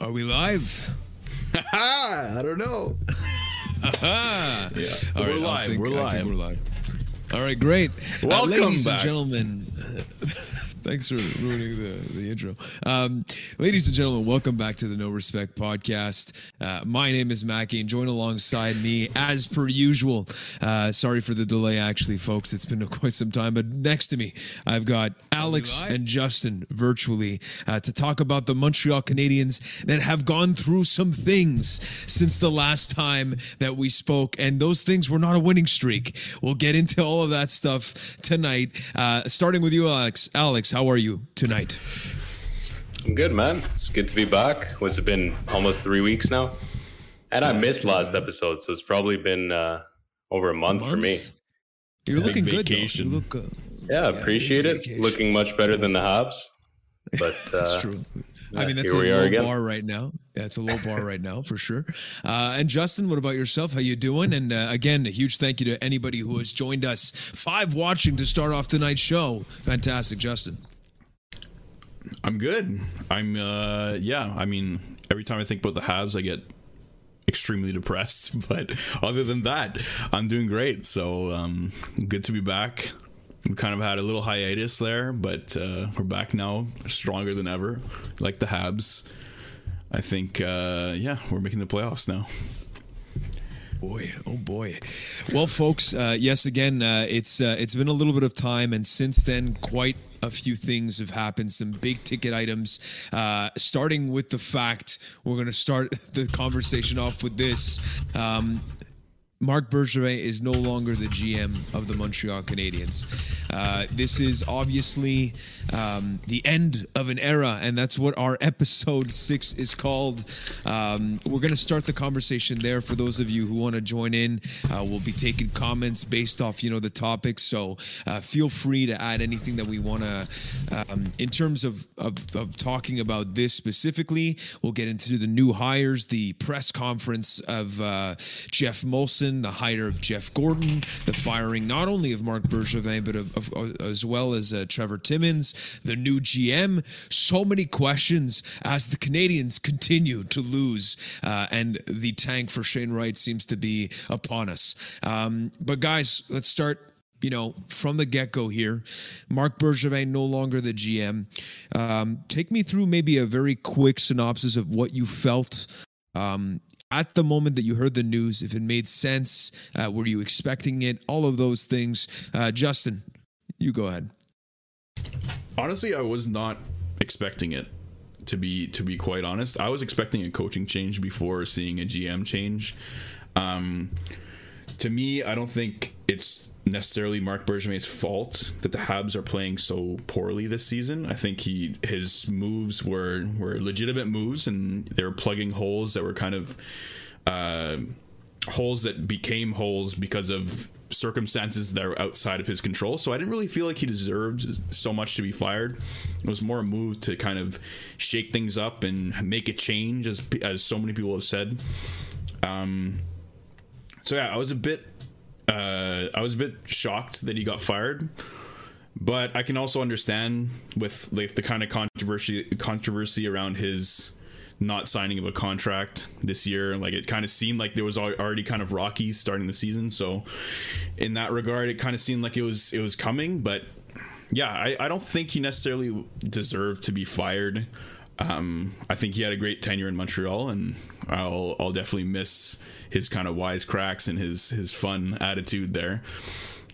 Are we live? I don't know. Yeah. All We're right, live. think- We're I live. we're live. All right, great. Uh, Welcome ladies back. and gentlemen. Thanks for ruining the, the intro. Um, ladies and gentlemen, welcome back to the No Respect podcast. Uh, my name is Mackie, and join alongside me, as per usual. Uh, sorry for the delay, actually, folks. It's been quite some time. But next to me, I've got Alex and Justin virtually uh, to talk about the Montreal Canadiens that have gone through some things since the last time that we spoke, and those things were not a winning streak. We'll get into all of that stuff tonight. Uh, starting with you, Alex. Alex, how are you tonight? I'm good, man. It's good to be back. What's it been? Almost three weeks now, and I missed last bad. episode, so it's probably been uh, over a month, for me. You're Big looking good. Though. vacation. You look. Uh, Yeah, Yeah, appreciate it. vacation. Looking much better than the Habs, but that's uh, true. I mean, that's here a low again. bar right now. That's a low bar right now for sure. Uh, and Justin, what about yourself? How you doing? And uh, again, a huge thank you to anybody who has joined us. Five watching to start off tonight's show. Fantastic, Justin. I'm good. I'm uh yeah, I mean, every time I think about the Habs, I get extremely depressed, but other than that, I'm doing great. So, um good to be back. We kind of had a little hiatus there, but uh we're back now, stronger than ever, like the Habs. I think uh yeah, we're making the playoffs now. Boy, oh boy. Well, folks, uh, yes, again, uh, it's uh, it's been a little bit of time, and since then, quite a few things have happened. Some big ticket items. Uh, starting with the fact, we're going to start the conversation off with this. Um, Marc Bergevin is no longer the GM of the Montreal Canadiens. Uh, this is obviously um, the end of an era, and that's what our episode six is called. Um, we're going to start the conversation there. For those of you who want to join in, uh, we'll be taking comments based off, you know, the topics. So uh, feel free to add anything that we want to. Um, in terms of, of of talking about this specifically, we'll get into the new hires, the press conference of uh, Geoff Molson, the hire of Jeff Gorton, the firing not only of Marc Bergevin but of, of, as well as uh, Trevor Timmins, the new GM. So many questions as the Canadiens continue to lose, uh, and the tank for Shane Wright seems to be upon us. Um, but guys, let's start you know, from the get go here. Marc Bergevin no longer the GM. Um, take me through maybe a very quick synopsis of what you felt um, at the moment that you heard the news, if it made sense, uh, were you expecting it, all of those things. Uh, Justin, you go ahead. Honestly, I was not expecting it to be to be quite honest. I was expecting a coaching change before seeing a GM change. Um, to me, I don't think it's necessarily Marc Bergevin's fault that the Habs are playing so poorly this season. I think he his moves were were legitimate moves, and they were plugging holes that were kind of uh, holes that became holes because of circumstances that are outside of his control. So I didn't really feel like he deserved so much to be fired. It was more a move to kind of shake things up and make a change, as as so many people have said. Um, so yeah, I was a bit, uh, I was a bit shocked that he got fired, but I can also understand with like the kind of controversy controversy around his not signing of a contract this year. Like it kind of seemed like there was already kind of rocky starting the season. So in that regard, it kind of seemed like it was it was coming. But yeah, I, I don't think he necessarily deserved to be fired. Um, I think he had a great tenure in Montreal, and I'll I'll definitely miss his kind of wise cracks and his his fun attitude there.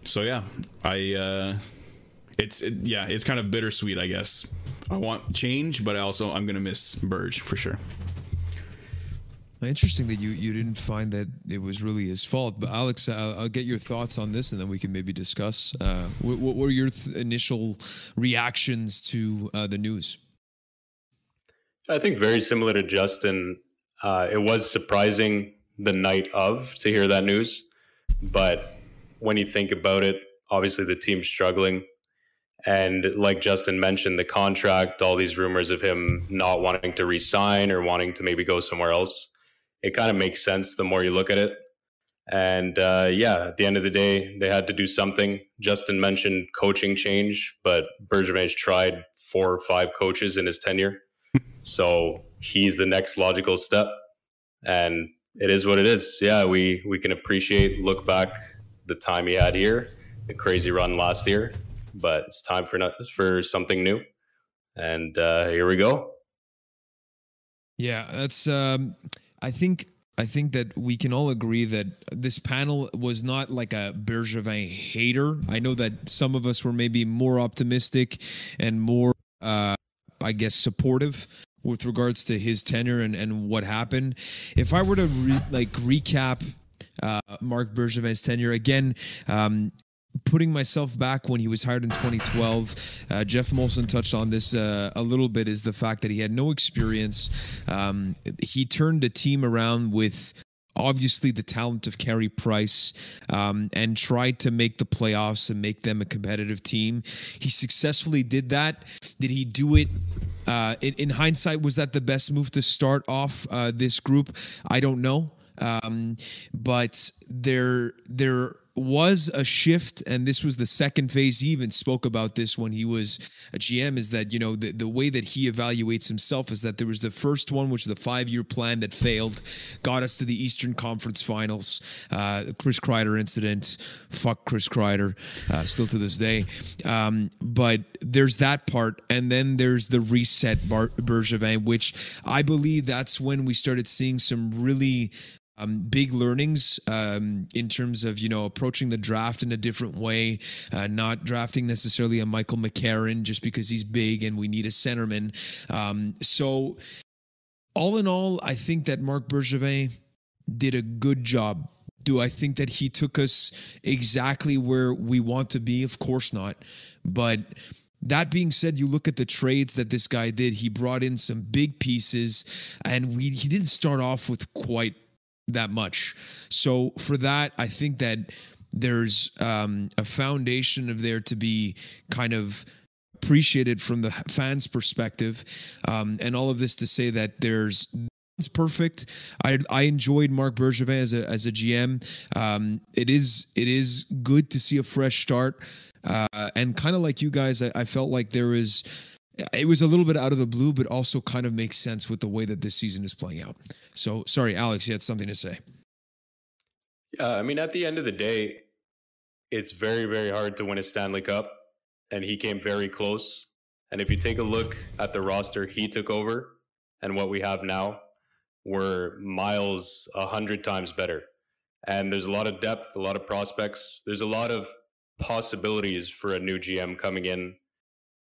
So yeah, I uh, it's it, yeah, it's kind of bittersweet, I guess. I want change, but I also I'm gonna miss Burge for sure. Interesting that you, you didn't find that it was really his fault. But Alex, uh, I'll get your thoughts on this, and then we can maybe discuss. Uh, what, what were your th- initial reactions to uh, the news? I think very similar to Justin. Uh, it was surprising the night of to hear that news, but when you think about it, obviously the team's struggling, and like Justin mentioned, the contract, all these rumors of him not wanting to resign or wanting to maybe go somewhere else, it kind of makes sense the more you look at it. And uh, yeah, at the end of the day, they had to do something. Justin mentioned coaching change, but Bergevin's tried four or five coaches in his tenure. So he's the next logical step. And it is what it is. Yeah, we we can appreciate, look back the time he had here, the crazy run last year, but it's time for for something new. And uh, here we go. Yeah, that's. Um, I think I think that we can all agree that this panel was not like a Bergevin hater. I know that some of us were maybe more optimistic and more, uh, I guess, supportive with regards to his tenure and, and what happened. If I were to re- like recap uh, Marc Bergevin's tenure again, um, putting myself back when he was hired in 2012, uh, Geoff Molson touched on this uh, a little bit. Is the fact that he had no experience. Um, he turned the team around with obviously the talent of Carey Price um, and tried to make the playoffs and make them a competitive team. He successfully did that. Did he do it? Uh, in, in, hindsight, was that the best move to start off uh, this group? I don't know. Um, but there, there was a shift, and this was the second phase. He even spoke about this when he was a GM. Is that you know the the way that he evaluates himself is that there was the first one, which the five year plan that failed, got us to the Eastern Conference Finals. Uh, Chris Kreider incident, fuck Chris Kreider, uh, still to this day. Um, but there's that part, and then there's the reset Bar- Bergevin, which I believe that's when we started seeing some really um, big learnings um, in terms of you know approaching the draft in a different way, uh, not drafting necessarily a Michael McCarron just because he's big and we need a centerman. Um, so, all in all, I think that Marc Bergevin did a good job. Do I think that he took us exactly where we want to be? Of course not, but. That being said, you look at the trades that this guy did. He brought in some big pieces, and we he didn't start off with quite that much. So for that, I think that there's um, a foundation of there to be kind of appreciated from the fans' perspective, um, and all of this to say that there's it's perfect. I I enjoyed Marc Bergevin as a as a GM. Um, it is it is good to see a fresh start, uh, and kind of like you guys, I, I felt like there was it was a little bit out of the blue, but also kind of makes sense with the way that this season is playing out. So, sorry, Alex, you had something to say. Yeah, I mean, at the end of the day, it's very, very hard to win a Stanley Cup, and he came very close. And if you take a look at the roster he took over and what we have now, we're miles a hundred times better. And there's a lot of depth, a lot of prospects. There's a lot of possibilities for a new GM coming in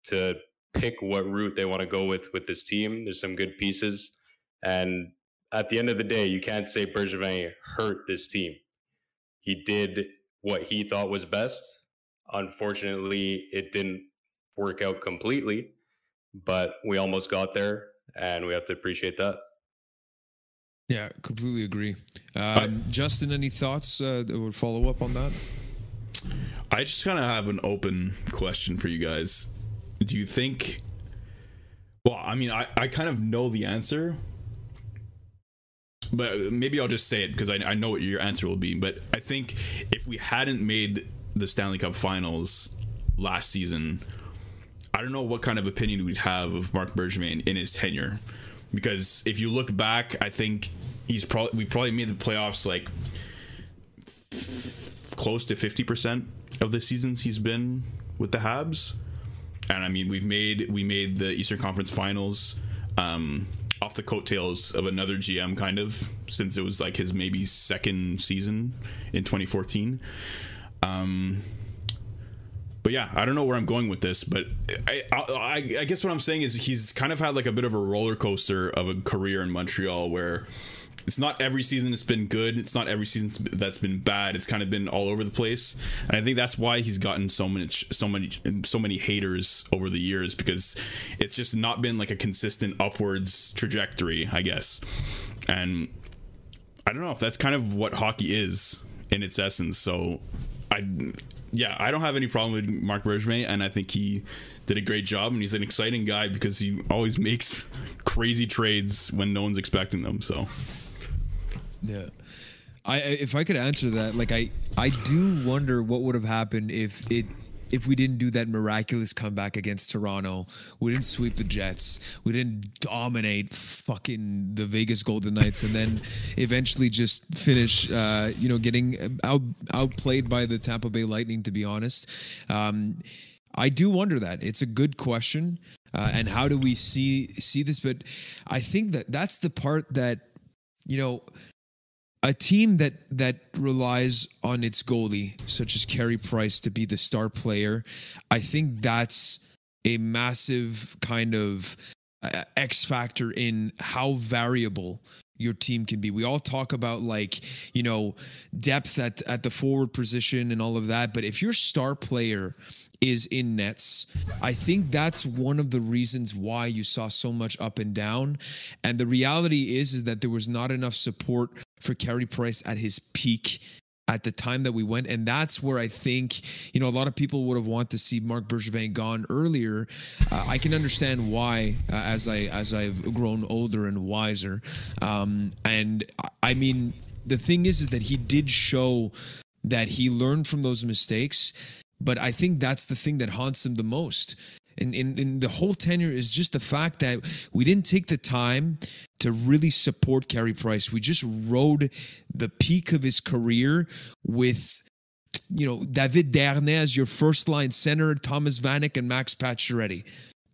to pick what route they want to go with with this team. There's some good pieces, and at the end of the day, you can't say Bergevin hurt this team. He did what he thought was best. Unfortunately, it didn't work out completely, but we almost got there, and we have to appreciate that. Yeah, completely agree. Um, Justin, any thoughts uh, that would follow up on that? I just kind of have an open question for you guys do you think well i mean i, I kind of know the answer but maybe i'll just say it because I, I know what your answer will be but i think if we hadn't made the stanley cup finals last season i don't know what kind of opinion we'd have of Marc bergevin in his tenure. Because if you look back i think he's probably we've probably made the playoffs like f- close to 50% of the seasons he's been with the habs. And I mean we've made we made the Eastern Conference Finals um, off the coattails of another GM, kind of since it was like his maybe second season in 2014. Um, but yeah, I don't know where I'm going with this, but I, I, I guess what I'm saying is he's kind of had like a bit of a roller coaster of a career in Montreal where it's not every season it's been good. It's not every season that's been bad. It's kind of been all over the place, and I think that's why he's gotten so much, so many, so many haters over the years because it's just not been like a consistent upwards trajectory, I guess. And I don't know if that's kind of what hockey is in its essence. So, I, yeah, I don't have any problem with Marc Bergevin, and I think he did a great job, and he's an exciting guy because he always makes crazy trades when no one's expecting them. So. Yeah. I if I could answer that, like I I do wonder what would have happened if it if we didn't do that miraculous comeback against Toronto, we didn't sweep the Jets, we didn't dominate fucking the Vegas Golden Knights, and then eventually just finish, uh, you know, getting out outplayed by the Tampa Bay Lightning. To be honest, um, I do wonder that it's a good question, uh, and how do we see see this? But I think that that's the part that you know a team that that relies on its goalie, such as Carey Price, to be the star player, I think that's a massive kind of uh, X factor in how variable your team can be. We all talk about like, you know, depth at at the forward position and all of that, but if your star player is in nets, I think that's one of the reasons why you saw so much up and down. And the reality is is that there was not enough support for Carey Price at his peak at the time that we went. And that's where I think, you know, a lot of people would have wanted to see Marc Bergevin gone earlier. Uh, I can understand why uh, as I as I've grown older and wiser. Um, and I mean, the thing is, is that he did show that he learned from those mistakes. But I think that's the thing that haunts him the most in, in, in the whole tenure is just the fact that we didn't take the time to really support Carey Price. We just rode the peak of his career with you know David Desharnais as your first line center, Thomas Vanek and Max Pacioretty.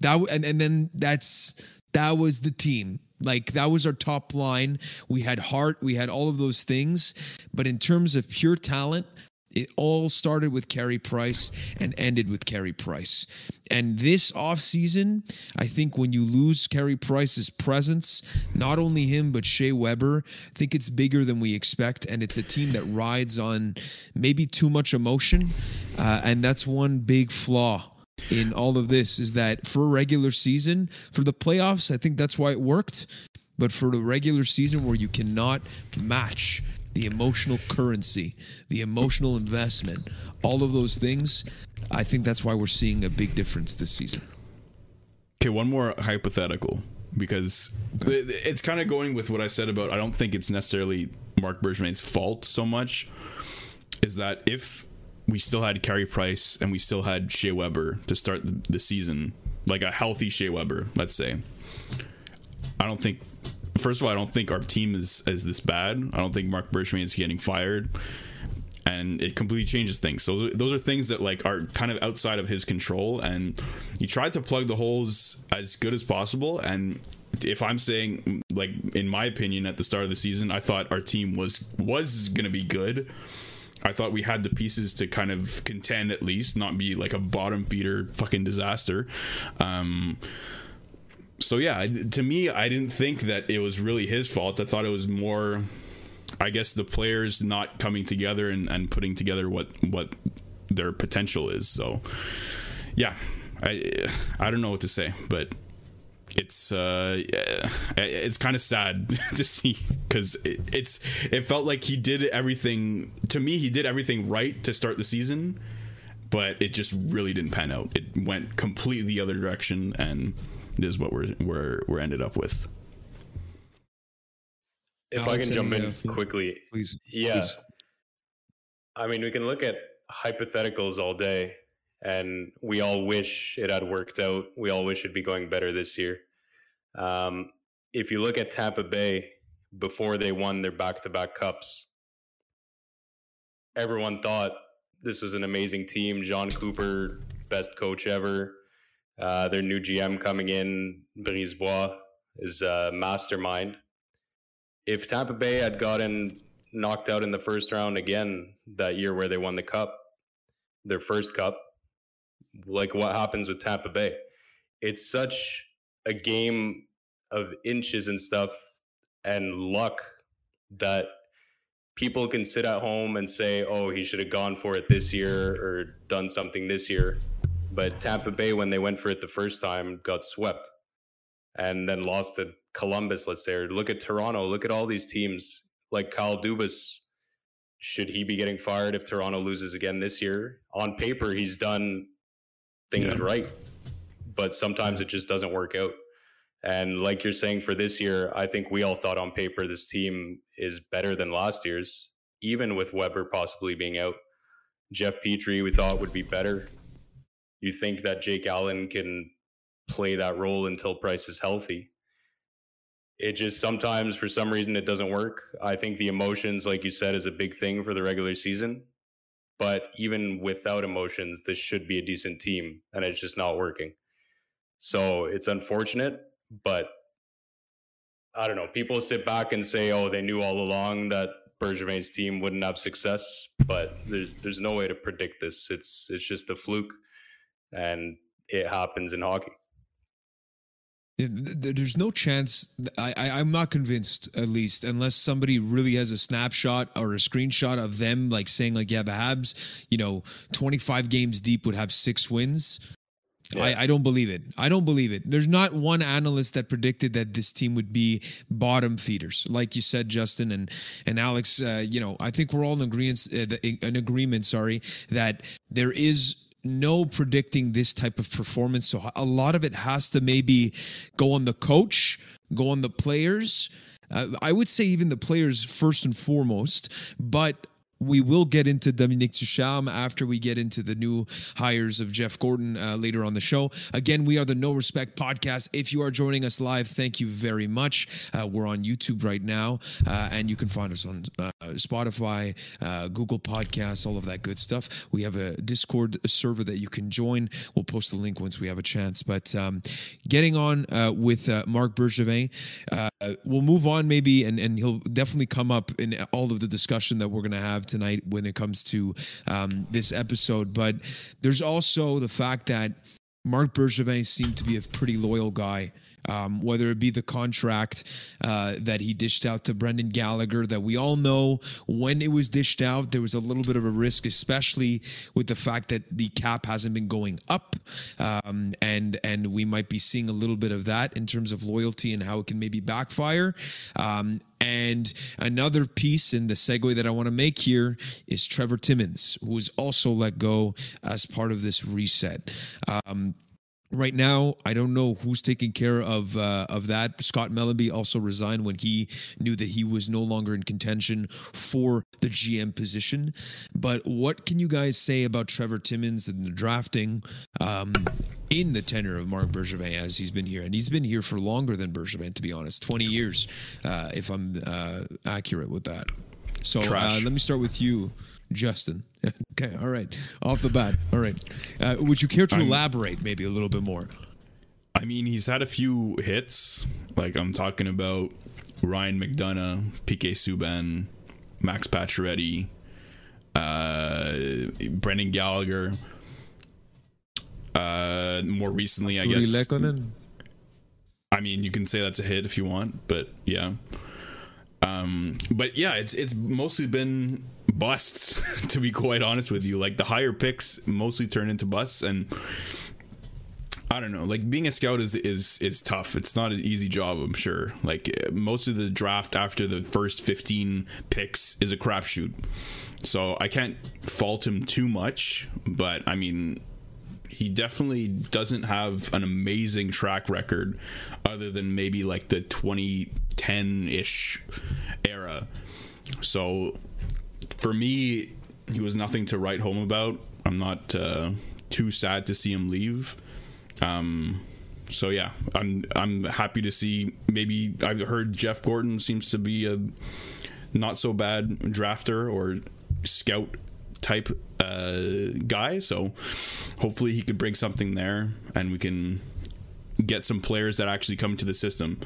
That and and then that's that was the team. Like that was our top line. We had heart, we had all of those things, but in terms of pure talent, it all started with Carey Price and ended with Carey Price. And this offseason, I think when you lose Carey Price's presence, not only him, but Shea Weber, I think it's bigger than we expect. And it's a team that rides on maybe too much emotion. Uh, and that's one big flaw in all of this is that for a regular season, for the playoffs, I think that's why it worked. But for the regular season where you cannot match the emotional currency, the emotional investment, all of those things, I think that's why we're seeing a big difference this season. Okay, one more hypothetical because okay. it's kind of going with what I said about I don't think it's necessarily Marc Bergevin's fault so much is that if we still had Carey Price and we still had Shea Weber to start the, the season, like a healthy Shea Weber, let's say, I don't think first of all, I don't think our team is is this bad. I don't think Marc Bergevin is getting fired, and it completely changes things. So those are things that like are kind of outside of his control, and he tried to plug the holes as good as possible. And if I'm saying like in my opinion at the start of the season, I thought our team was was gonna be good. I thought we had the pieces to kind of contend at least, not be like a bottom feeder fucking disaster. Um, so yeah, to me, I didn't think that it was really his fault. I thought it was more, I guess, the players not coming together and, and putting together what what their potential is. So yeah, I I don't know what to say, but it's uh it's kind of sad to see because it, it's it felt like he did everything to me he did everything right to start the season but it just really didn't pan out it went completely the other direction and is what we're we're we're ended up with. If Alex, I can jump in quickly, please. Yeah, please. I mean, we can look at hypotheticals all day, and we all wish it had worked out. We all wish it'd be going better this year. Um, if you look at Tampa Bay before they won their back-to-back cups, everyone thought this was an amazing team. Jon Cooper, best coach ever. Uh, their new GM coming in, Brisebois, is a mastermind. If Tampa Bay had gotten knocked out in the first round again that year where they won the cup, their first cup, like what happens with Tampa Bay? It's such a game of inches and stuff and luck that people can sit at home and say, oh, he should have gone for it this year or done something this year. But Tampa Bay, when they went for it the first time, got swept and then lost to Columbus, let's say. Or look at Toronto. Look at all these teams like Kyle Dubas. Should he be getting fired if Toronto loses again this year? On paper, he's done things yeah. right, but sometimes it just doesn't work out. And like you're saying for this year, I think we all thought on paper this team is better than last year's, even with Weber possibly being out. Jeff Petry, we thought would be better you think that Jake Allen can play that role until Price is healthy. It just sometimes, for some reason, it doesn't work. I think the emotions, like you said, is a big thing for the regular season. But even without emotions, this should be a decent team, and it's just not working. So it's unfortunate, but I don't know. People sit back and say, "Oh, they knew all along that Bergevin's team wouldn't have success," but there's there's no way to predict this. It's it's just a fluke, and it happens in hockey. There's no chance. I, I am not convinced, at least, unless somebody really has a snapshot or a screenshot of them, like saying, like, yeah, the Habs, you know, 25 games deep would have six wins. Yeah. I, I, don't believe it. I don't believe it. There's not one analyst that predicted that this team would be bottom feeders, like you said, Justin and and Alex. Uh, you know, I think we're all in agreement. Uh, in agreement, sorry, that there is no predicting this type of performance. So a lot of it has to maybe go on the coach, go on the players. Uh, I would say even the players first and foremost, but we will get into Dominique Ducharme after we get into the new hires of Jeff Gorton uh, later on the show. Again, we are the No Respect Podcast. If you are joining us live, thank you very much. Uh, we're on YouTube right now, uh, and you can find us on uh, Spotify, uh, Google Podcasts, all of that good stuff. We have a Discord server that you can join. We'll post the link once we have a chance. But um, getting on uh, with Marc Bergevin, we'll move on maybe, and, and he'll definitely come up in all of the discussion that we're going to have tonight when it comes to um, this episode. But there's also the fact that Marc Bergevin seemed to be a pretty loyal guy. Um, whether it be the contract uh, that he dished out to Brendan Gallagher, that we all know when it was dished out, there was a little bit of a risk, especially with the fact that the cap hasn't been going up, um, and and we might be seeing a little bit of that in terms of loyalty and how it can maybe backfire. Um, and another piece in the segue that I want to make here is Trevor Timmins, who was also let go as part of this reset. Um, Right now, I don't know who's taking care of uh, of that. Scott Mellanby also resigned when he knew that he was no longer in contention for the GM position. But what can you guys say about Trevor Timmins and the drafting um, in the tenure of marc Bergevin as he's been here? And he's been here for longer than Bergevin, to be honest, twenty years, uh, if I'm uh, accurate with that. So uh, let me start with you. Justin. okay, all right. Off the bat. All right. Uh, would you care to I'm, elaborate maybe a little bit more? I mean, he's had a few hits. Like I'm talking about Ryan McDonagh, PK Subban, Max Pacioretty, uh, Brendan Gallagher. Uh, more recently, I guess. Lehkonen? I mean, you can say that's a hit if you want, but yeah. Um, but yeah, it's it's mostly been busts to be quite honest with you like the higher picks mostly turn into busts and I don't know. Like being a scout is is is tough. It's not an easy job, I'm sure. Like most of the draft after the first 15 picks is a crapshoot. So I can't fault him too much, but I mean he definitely doesn't have an amazing track record other than maybe like the 2010-ish era. So for me, he was nothing to write home about. I'm not uh, too sad to see him leave. Um, so yeah, I'm I'm happy to see. Maybe I've heard Jeff Gorton seems to be a not so bad drafter or scout type uh, guy. So hopefully he could bring something there, and we can get some players that actually come to the system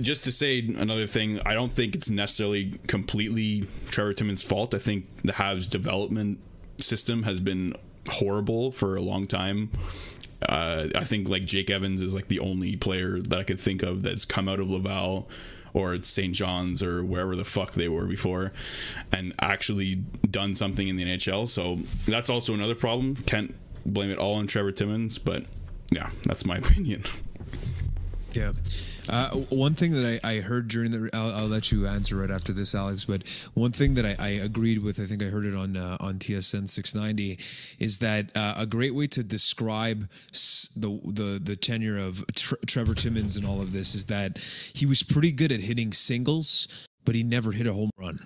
just to say another thing, I don't think it's necessarily completely Trevor Timmins' fault. I think the Habs development system has been horrible for a long time. Uh, I think like Jake Evans is like the only player that I could think of that's come out of Laval or St. John's or wherever the fuck they were before and actually done something in the NHL. So that's also another problem. Can't blame it all on Trevor Timmins, but yeah, that's my opinion. Yeah. Uh, one thing that I, I heard during the, I'll, I'll, let you answer right after this, Alex. But one thing that I, I agreed with, I think I heard it on uh, on TSN 690, is that uh, a great way to describe the the the tenure of Trevor Timmins and all of this is that he was pretty good at hitting singles, but he never hit a home run.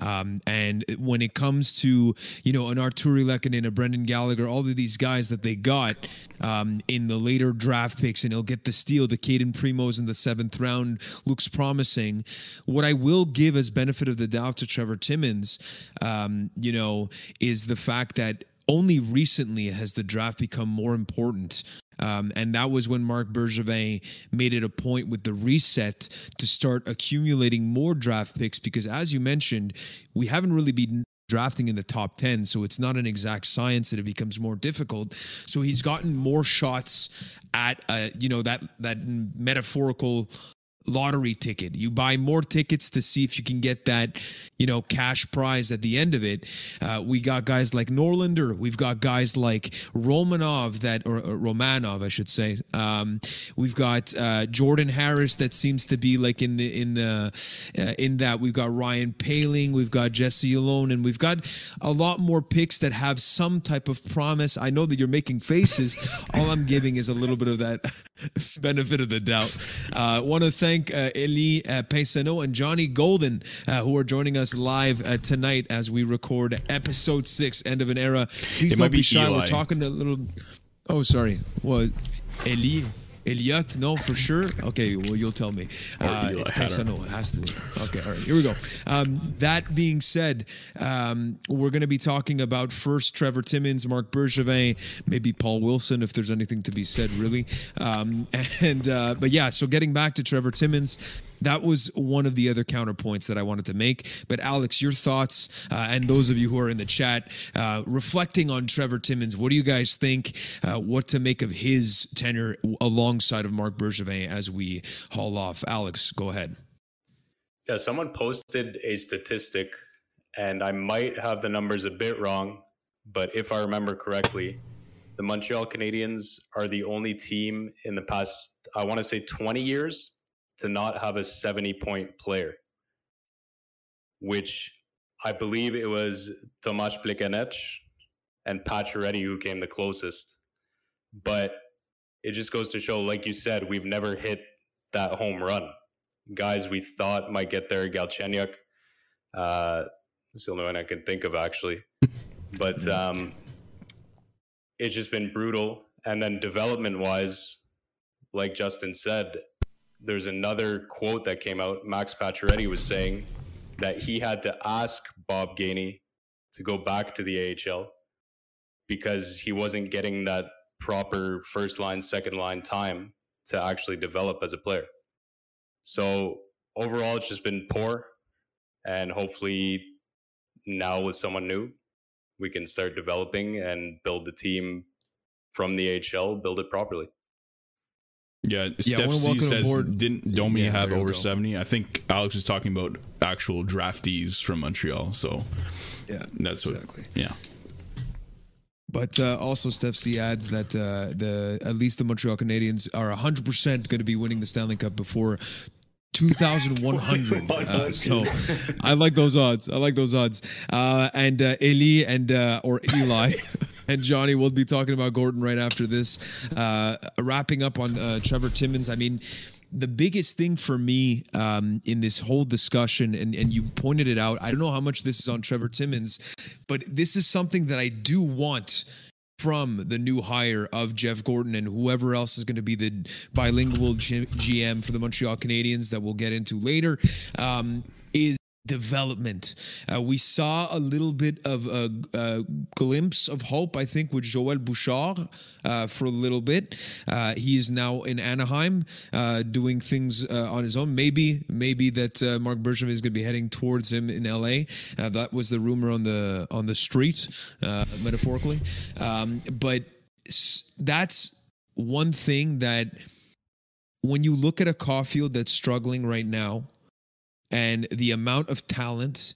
Um, and when it comes to you know an Artturi Lehkonen, a Brendan Gallagher, all of these guys that they got um, in the later draft picks, and he'll get the steal. The Cayden Primeaus in the seventh round looks promising. What I will give as benefit of the doubt to Trevor Timmins, um, you know, is the fact that only recently has the draft become more important. Um, and that was when Marc Bergevin made it a point with the reset to start accumulating more draft picks because, as you mentioned, we haven't really been drafting in the top 10 so it's not an exact science that it becomes more difficult. So he's gotten more shots at uh, you know that that metaphorical lottery ticket. You buy more tickets to see if you can get that, you know, cash prize at the end of it. Uh, we got guys like Norlinder. We've got guys like Romanov that, or, or Romanov, I should say. Um, we've got uh, Jordan Harris that seems to be like in the in the uh, in that. We've got Ryan Poehling. We've got Jesse Ylönen, and we've got a lot more picks that have some type of promise. I know that you're making faces. All I'm giving is a little bit of that benefit of the doubt. Uh, Want to thank thank uh, Eli uh, Paisano and Johnny Golden, uh, who are joining us live uh, tonight as we record episode six, End of an Era. Please It don't might be be shy. We're talking a little. Oh, sorry. What? Eli. Elliot, no, for sure. Okay, well, you'll tell me. Uh, it's. Paisano. It has to be. Okay, all right, here we go. Um, that being said, um, we're going to be talking about first Trevor Timmins, Marc Bergevin, maybe Paul Wilson, if there's anything to be said, really. Um, and uh, but yeah, so getting back to Trevor Timmins, that was one of the other counterpoints that I wanted to make. But Alex, your thoughts, uh, and those of you who are in the chat, uh, reflecting on Trevor Timmins, what do you guys think? Uh, what to make of his tenure alongside of Marc Bergevin as we haul off? Alex, go ahead. Yeah, someone posted a statistic, and I might have the numbers a bit wrong, but if I remember correctly, the Montreal Canadiens are the only team in the past, I want to say 20 years, to not have a 70 point player, which I believe it was Tomas Plekanec and Pacioretty who came the closest. But it just goes to show, like you said, we've never hit that home run guys we thought might get there. Galchenyuk, uh, that's the only one I can think of actually. But um, it's just been brutal. And then development wise, like Justin said, there's another quote that came out. Max Pacioretty was saying that he had to ask Bob Gainey to go back to the AHL because he wasn't getting that proper first line, second line time to actually develop as a player. So overall, it's just been poor, and hopefully now with someone new, we can start developing and build the team from the AHL, build it properly. Yeah, Yeah, Steph C says aboard- didn't Domi Yeah, have over seventy? I think Alex was talking about actual draftees from Montreal. So Yeah, that's what. exactly. Yeah, But uh, also, Steph C adds that uh, the at least the Montreal Canadiens are 100 percent going to be winning the Stanley Cup before 2,100. Uh, so I like those odds. I like those odds. Uh, and uh, Eli and uh, or Eli. And Johnny, we'll be talking about Gorton right after this. Uh, wrapping up on uh, Trevor Timmins. I mean, the biggest thing for me um, in this whole discussion, and, and you pointed it out, I don't know how much this is on Trevor Timmins, but this is something that I do want from the new hire of Jeff Gorton and whoever else is going to be the bilingual G- GM for the Montreal Canadiens that we'll get into later um, is development. Uh, we saw a little bit of a, a glimpse of hope, I think, with Joel Bouchard uh, for a little bit. Uh, he is now in Anaheim uh, doing things uh, on his own. Maybe, maybe that uh, Marc Bergevin is going to be heading towards him in LA. That was the rumor on the on the street, metaphorically. Um, but that's one thing that when you look at a Caufield that's struggling right now and the amount of talent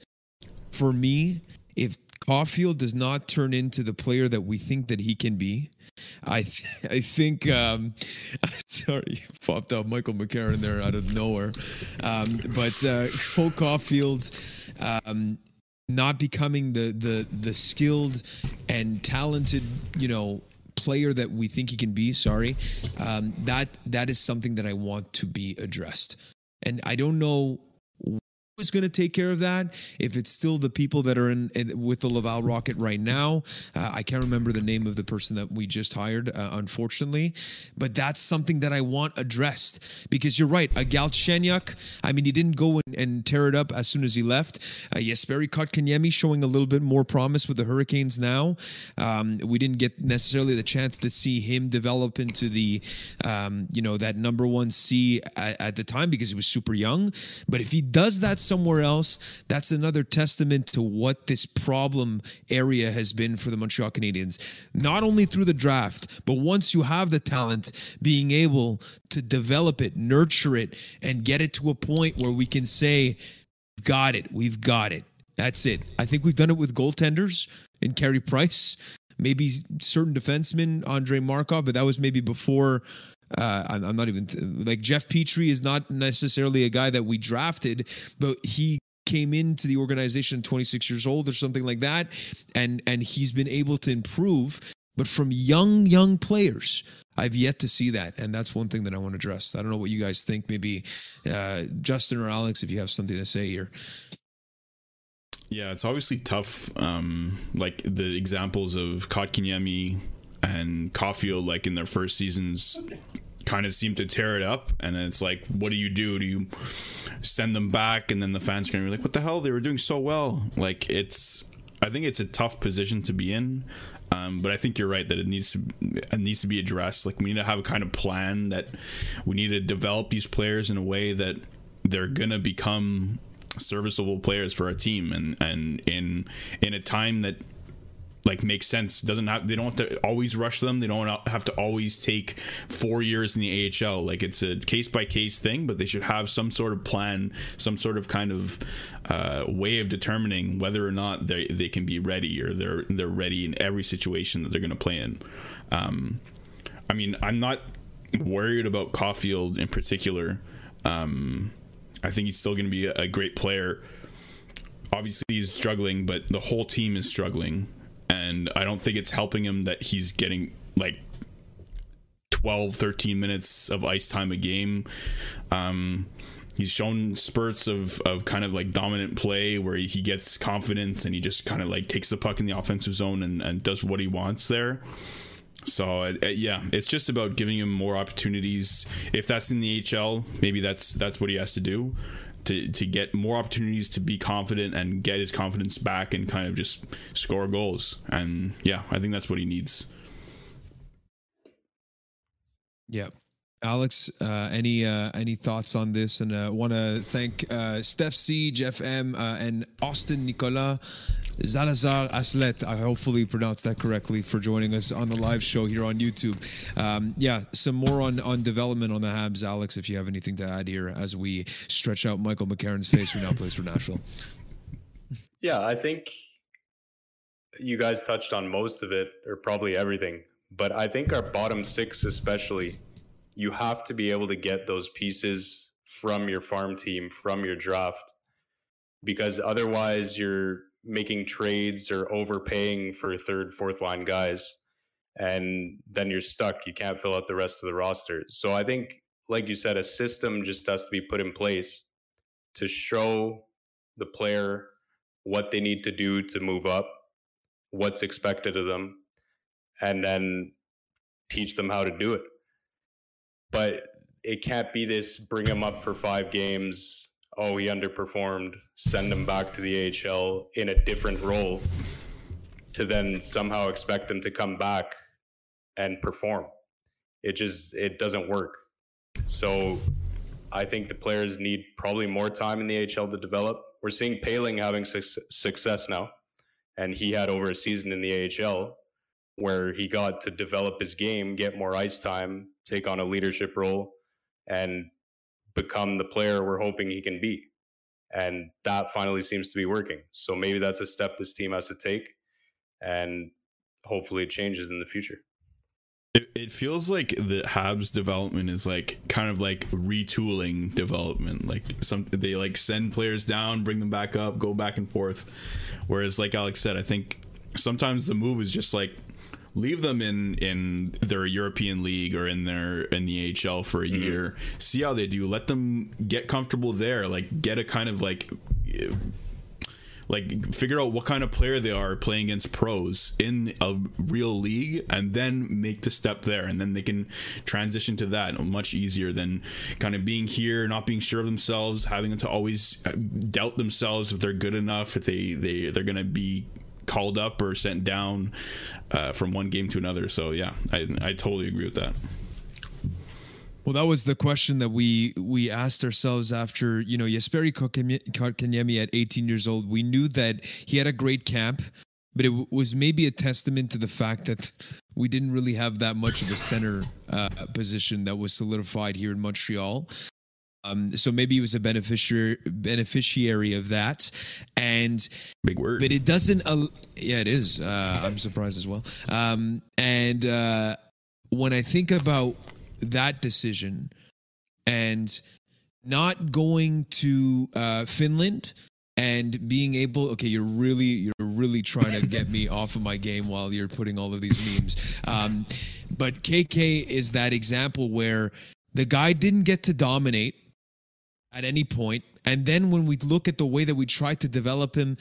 for me if Caufield does not turn into the player that we think that he can be I th- I think um sorry popped out Michael McCarron there out of nowhere. Um but uh Caufield um not becoming the the the skilled and talented you know player that we think he can be sorry um that that is something that i want to be addressed. And i don't know is going to take care of that? If it's still the people that are in, in with the Laval Rocket right now, uh, I can't remember the name of the person that we just hired, uh, unfortunately, but that's something that I want addressed because you're right. A Galchenyuk, I mean, he didn't go and, and, tear it up as soon as he left. Uh, Jesperi Kotkaniemi showing a little bit more promise with the Hurricanes now. Um, we didn't get necessarily the chance to see him develop into the, um, you know, that number one C at, at the time because he was super young. But if he does that somewhere else, that's another testament to what this problem area has been for the Montreal Canadiens. Not only through the draft, but once you have the talent, being able to develop it, nurture it, and get it to a point where we can say, got it, we've got it. That's it. I think we've done it with goaltenders in Carey Price, maybe certain defensemen, Andrei Markov, but that was maybe before uh, I'm, I'm, not even like Jeff Petry is not necessarily a guy that we drafted, but he came into the organization 26 years old or something like that, and and he's been able to improve. But from young young players, I've yet to see that, and that's one thing that I want to address. I don't know what you guys think. Maybe uh, Justin or Alex, if you have something to say here. Yeah, it's obviously tough. Um, like the examples of Kotkaniemi and Caufield, like in their first seasons, kind of seem to tear it up. And then it's like, what do you do? Do you send them back? And then the fans can be like, what the hell? They were doing so well. Like it's, I think it's a tough position to be in. Um, but I think you're right that it needs to it needs to be addressed. Like we need to have a kind of plan that we need to develop these players in a way that they're gonna become serviceable players for our team and and in in a time that like makes sense. Doesn't have they don't have to always rush them. They don't have to always take four years in the AHL. Like it's a case by case thing, but they should have some sort of plan, some sort of kind of uh, way of determining whether or not they they can be ready or they're they're ready in every situation that they're going to play in. Um, I mean, I'm not worried about Caufield in particular. Um, I think he's still going to be a, a great player obviously he's struggling, but the whole team is struggling and I don't think it's helping him that he's getting like 12 13 minutes of ice time a game. Um, he's shown spurts of, of kind of like dominant play where he gets confidence and he just kind of like takes the puck in the offensive zone and, and does what he wants there. So uh, uh yeah it's just about giving him more opportunities. If that's in the hl maybe that's that's what he has to do to to get more opportunities to be confident and get his confidence back and kind of just score goals. And yeah, I think that's what he needs. Yeah. Alex, uh, any uh, any thoughts on this? And uh, want to thank uh, Steph C, Jeff M, uh, and Austin Nicolas Zalazar Aslet. I hopefully pronounced that correctly for joining us on the live show here on YouTube. Um, yeah, some more on on development on the Habs, Alex. If you have anything to add here, as we stretch out Michael McCarron's face, who now plays for Nashville. Yeah, I think you guys touched on most of it, or probably everything. But I think our bottom six, especially, you have to be able to get those pieces from your farm team, from your draft, because otherwise you're making trades or overpaying for third, fourth line guys, and then you're stuck. You can't fill out the rest of the roster. So I think, like you said, a system just has to be put in place to show the player what they need to do to move up, what's expected of them, and then teach them how to do it. But it can't be this bring them up for five games, oh, he underperformed, send him back to the AHL in a different role to then somehow expect them to come back and perform. It just it doesn't work. So I think the players need probably more time in the AHL to develop. We're seeing Poehling having su- success now, and he had over a season in the AHL where he got to develop his game, get more ice time, take on a leadership role, and become the player we're hoping he can be. And that finally seems to be working. So maybe that's a step this team has to take. And hopefully it changes in the future. It, it feels like the Habs development is like kind of like retooling development. Like some they like send players down, bring them back up, go back and forth. Whereas like Alex said, I think sometimes the move is just like leave them in in their European league or in their in the AHL for a mm-hmm. year. See how they do. Let them get comfortable there. Like get a kind of like like figure out what kind of player they are playing against pros in a real league and then make the step there and then they can transition to that much easier than kind of being here not being sure of themselves having to always uh, doubt themselves if they're good enough if they they they're going to be called up or sent down uh, from one game to another so yeah I, I totally agree with that well, that was the question that we we asked ourselves after you know Jesperi Kotkaniemi at 18 years old. We knew that he had a great camp, but it w- was maybe a testament to the fact that we didn't really have that much of a center uh, position that was solidified here in Montreal. Um, so maybe he was a beneficiary beneficiary of that, and big word. But it doesn't. Uh, yeah, it is. Uh, I'm surprised as well. Um, and uh, when I think about that decision and not going to uh, Finland and being able okay you're really you're really trying to get me off of my game while you're putting all of these memes um, but kk is that example where the guy didn't get to dominate at any point and then when we look at the way that we tried to develop him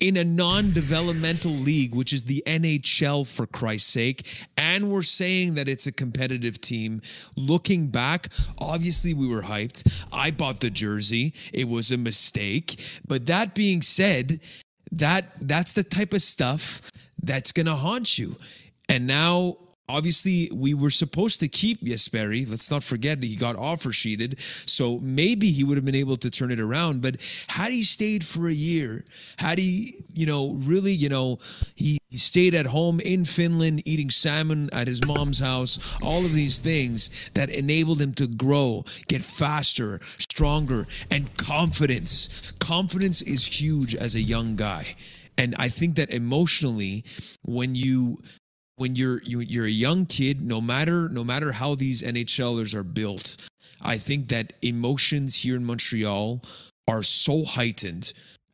in a non developmental league, which is the NHL, for Christ's sake. And we're saying that it's a competitive team. Looking back, obviously we were hyped. I bought the jersey, it was a mistake. But that being said, that that's the type of stuff that's going to haunt you. And now Obviously, we were supposed to keep Jesperi. Let's not forget he got offer sheeted. So maybe he would have been able to turn it around. But had he stayed for a year, had he, you know, really, you know, he, he stayed at home in Finland eating salmon at his mom's house, all of these things that enabled him to grow, get faster, stronger, and confidence. Confidence is huge as a young guy. And I think that emotionally, when you when you're you, you're a young kid no matter no matter how these NHLers are built I think that emotions here in Montreal are so heightened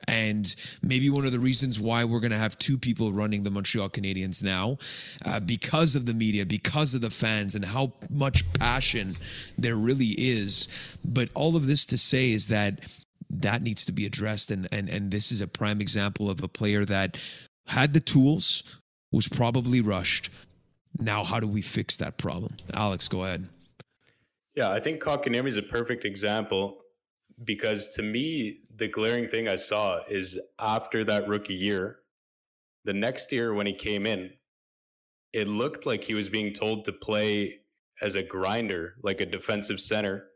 and maybe one of the reasons why we're going to have two people running the Montreal Canadiens now, uh, because of the media, because of the fans, and how much passion there really is. But all of this to say is that that needs to be addressed, and and and this is a prime example of a player that had the tools, was probably rushed. Now, how do we fix that problem? Alex, go ahead. Yeah, I think Kotkaniemi is a perfect example because to me, the glaring thing I saw is after that rookie year, the next year when he came in, it looked like he was being told to play as a grinder, like a defensive center,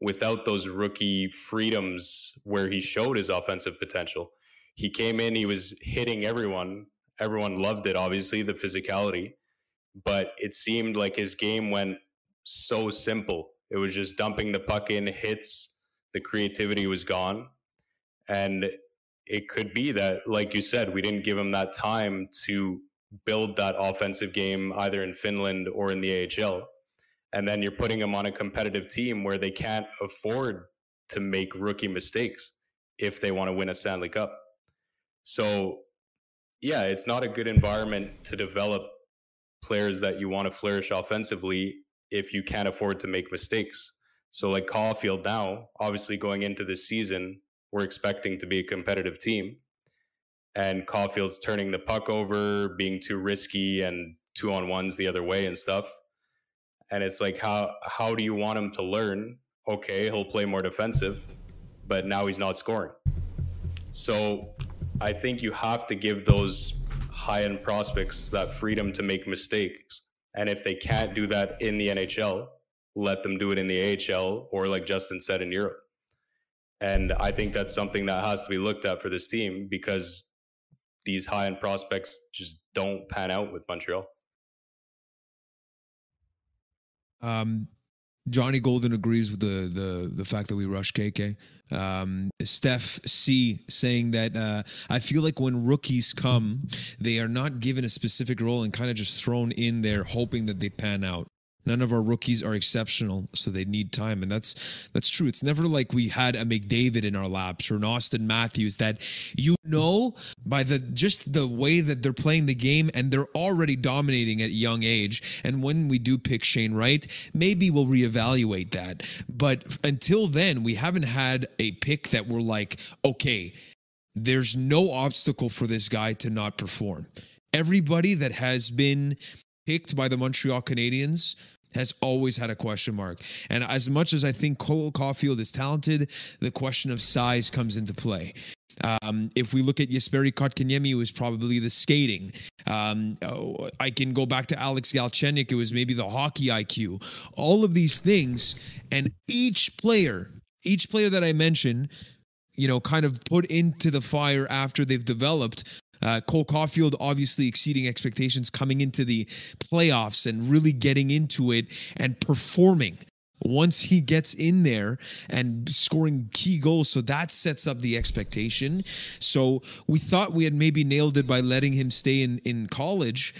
without those rookie freedoms where he showed his offensive potential. He came in, he was hitting everyone, everyone loved it, obviously, the physicality. But it seemed like his game went so simple. It was just dumping the puck in, hits, the creativity was gone. And it could be that, like you said, we didn't give him that time to build that offensive game either in Finland or in the AHL. And then you're putting him on a competitive team where they can't afford to make rookie mistakes if they want to win a Stanley Cup. So yeah, it's not a good environment to develop players that you want to flourish offensively if you can't afford to make mistakes. So, like Caufield now, obviously going into this season, we're expecting to be a competitive team. And Caufield's turning the puck over, being too risky and two on ones the other way and stuff. And it's like, how how do you want him to learn? Okay, he'll play more defensive, but now he's not scoring. So I think you have to give those high end prospects that freedom to make mistakes. And if they can't do that in the NHL, let them do it in the AHL or, like Justin said, in Europe. And I think that's something that has to be looked at for this team because these high end prospects just don't pan out with Montreal. Um, Johnny Golden agrees with the the the fact that we rush KK. Um, Steph C saying that uh, I feel like when rookies come, they are not given a specific role and kind of just thrown in there, hoping that they pan out none of our rookies are exceptional so they need time and that's that's true. It's never like we had a mcdavid in our laps or an Austin matthews that you know by the just the way that they're playing the game and they're already dominating at young age. And when we do pick shane wright maybe we'll reevaluate that. But until then we haven't had a pick that we're like okay there's no obstacle for this guy to not perform. Everybody that has been picked by the Montreal Canadiens has always had a question mark. And as much as I think Cole Caufield is talented, the question of size comes into play. Um, if we look at Jesperi Kotkaniemi, it was probably the skating. Um, oh, I can go back to Alex Galchenyuk. It was maybe the hockey IQ. All of these things, and each player, each player that I mentioned, you know, kind of put into the fire after they've developed. Uh, Cole Caufield obviously exceeding expectations coming into the playoffs and really getting into it and performing once he gets in there and scoring key goals. So that sets up the expectation. So we thought we had maybe nailed it by letting him stay in, in college.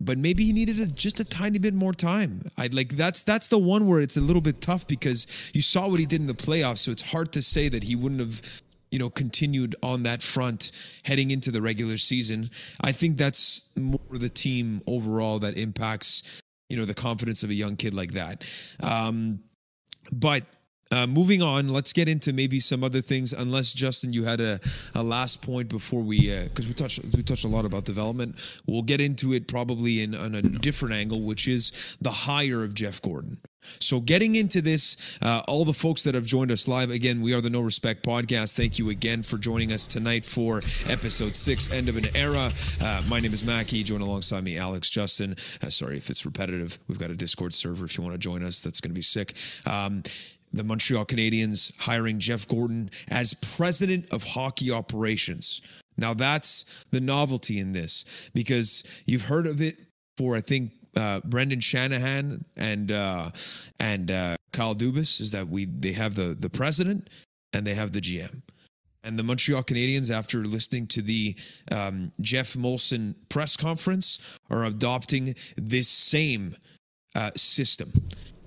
But maybe he needed a, just a tiny bit more time. I like that's that's the one where it's a little bit tough because you saw what he did in the playoffs, so it's hard to say that he wouldn't have you know, continued on that front heading into the regular season. I think that's more the team overall that impacts, you know, the confidence of a young kid like that. Um, but uh, moving on, let's get into maybe some other things. Unless Justin, you had a, a last point before we, because uh, we touched we touched a lot about development. We'll get into it probably in on a different angle, which is the hire of Jeff Gorton. So, getting into this, uh, all the folks that have joined us live, again, we are the No Respect Podcast. Thank you again for joining us tonight for episode six, End of an Era. Uh, my name is Mackie. Join alongside me, Alex, Justin. Uh, sorry if it's repetitive. We've got a Discord server if you want to join us. That's going to be sick. Um, the Montreal Canadiens hiring Jeff Gorton as president of hockey operations. Now, that's the novelty in this because you've heard of it for, I think, uh, Brendan Shanahan and uh, and uh, Kyle Dubas is that we they have the the president and they have the GM. And the Montreal Canadiens, after listening to the um, Geoff Molson press conference, are adopting this same uh, system.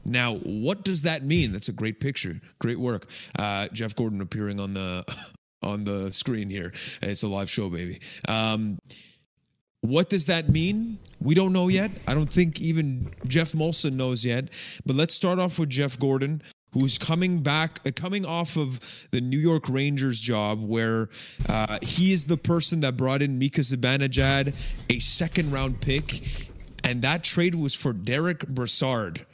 Now, what does that mean? That's a great picture, great work. Uh, Jeff Gorton appearing on the on the screen here. It's a live show, baby. Um, what does that mean? We don't know yet. I don't think even Geoff Molson knows yet. But let's start off with Jeff Gorton, who's coming back, uh, coming off of the New York Rangers job, where uh, he is the person that brought in Mika Zibanejad, a second round pick, and that trade was for Derek Brassard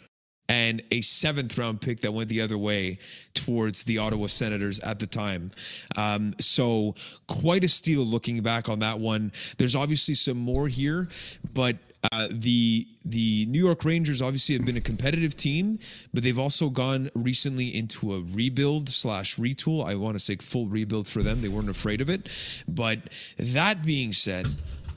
and a seventh round pick that went the other way towards the Ottawa Senators at the time. Um, so quite a steal looking back on that one. There's obviously some more here, but uh, the the New York Rangers obviously have been a competitive team, but they've also gone recently into a rebuild slash retool. I want to say full rebuild for them. They weren't afraid of it. But that being said,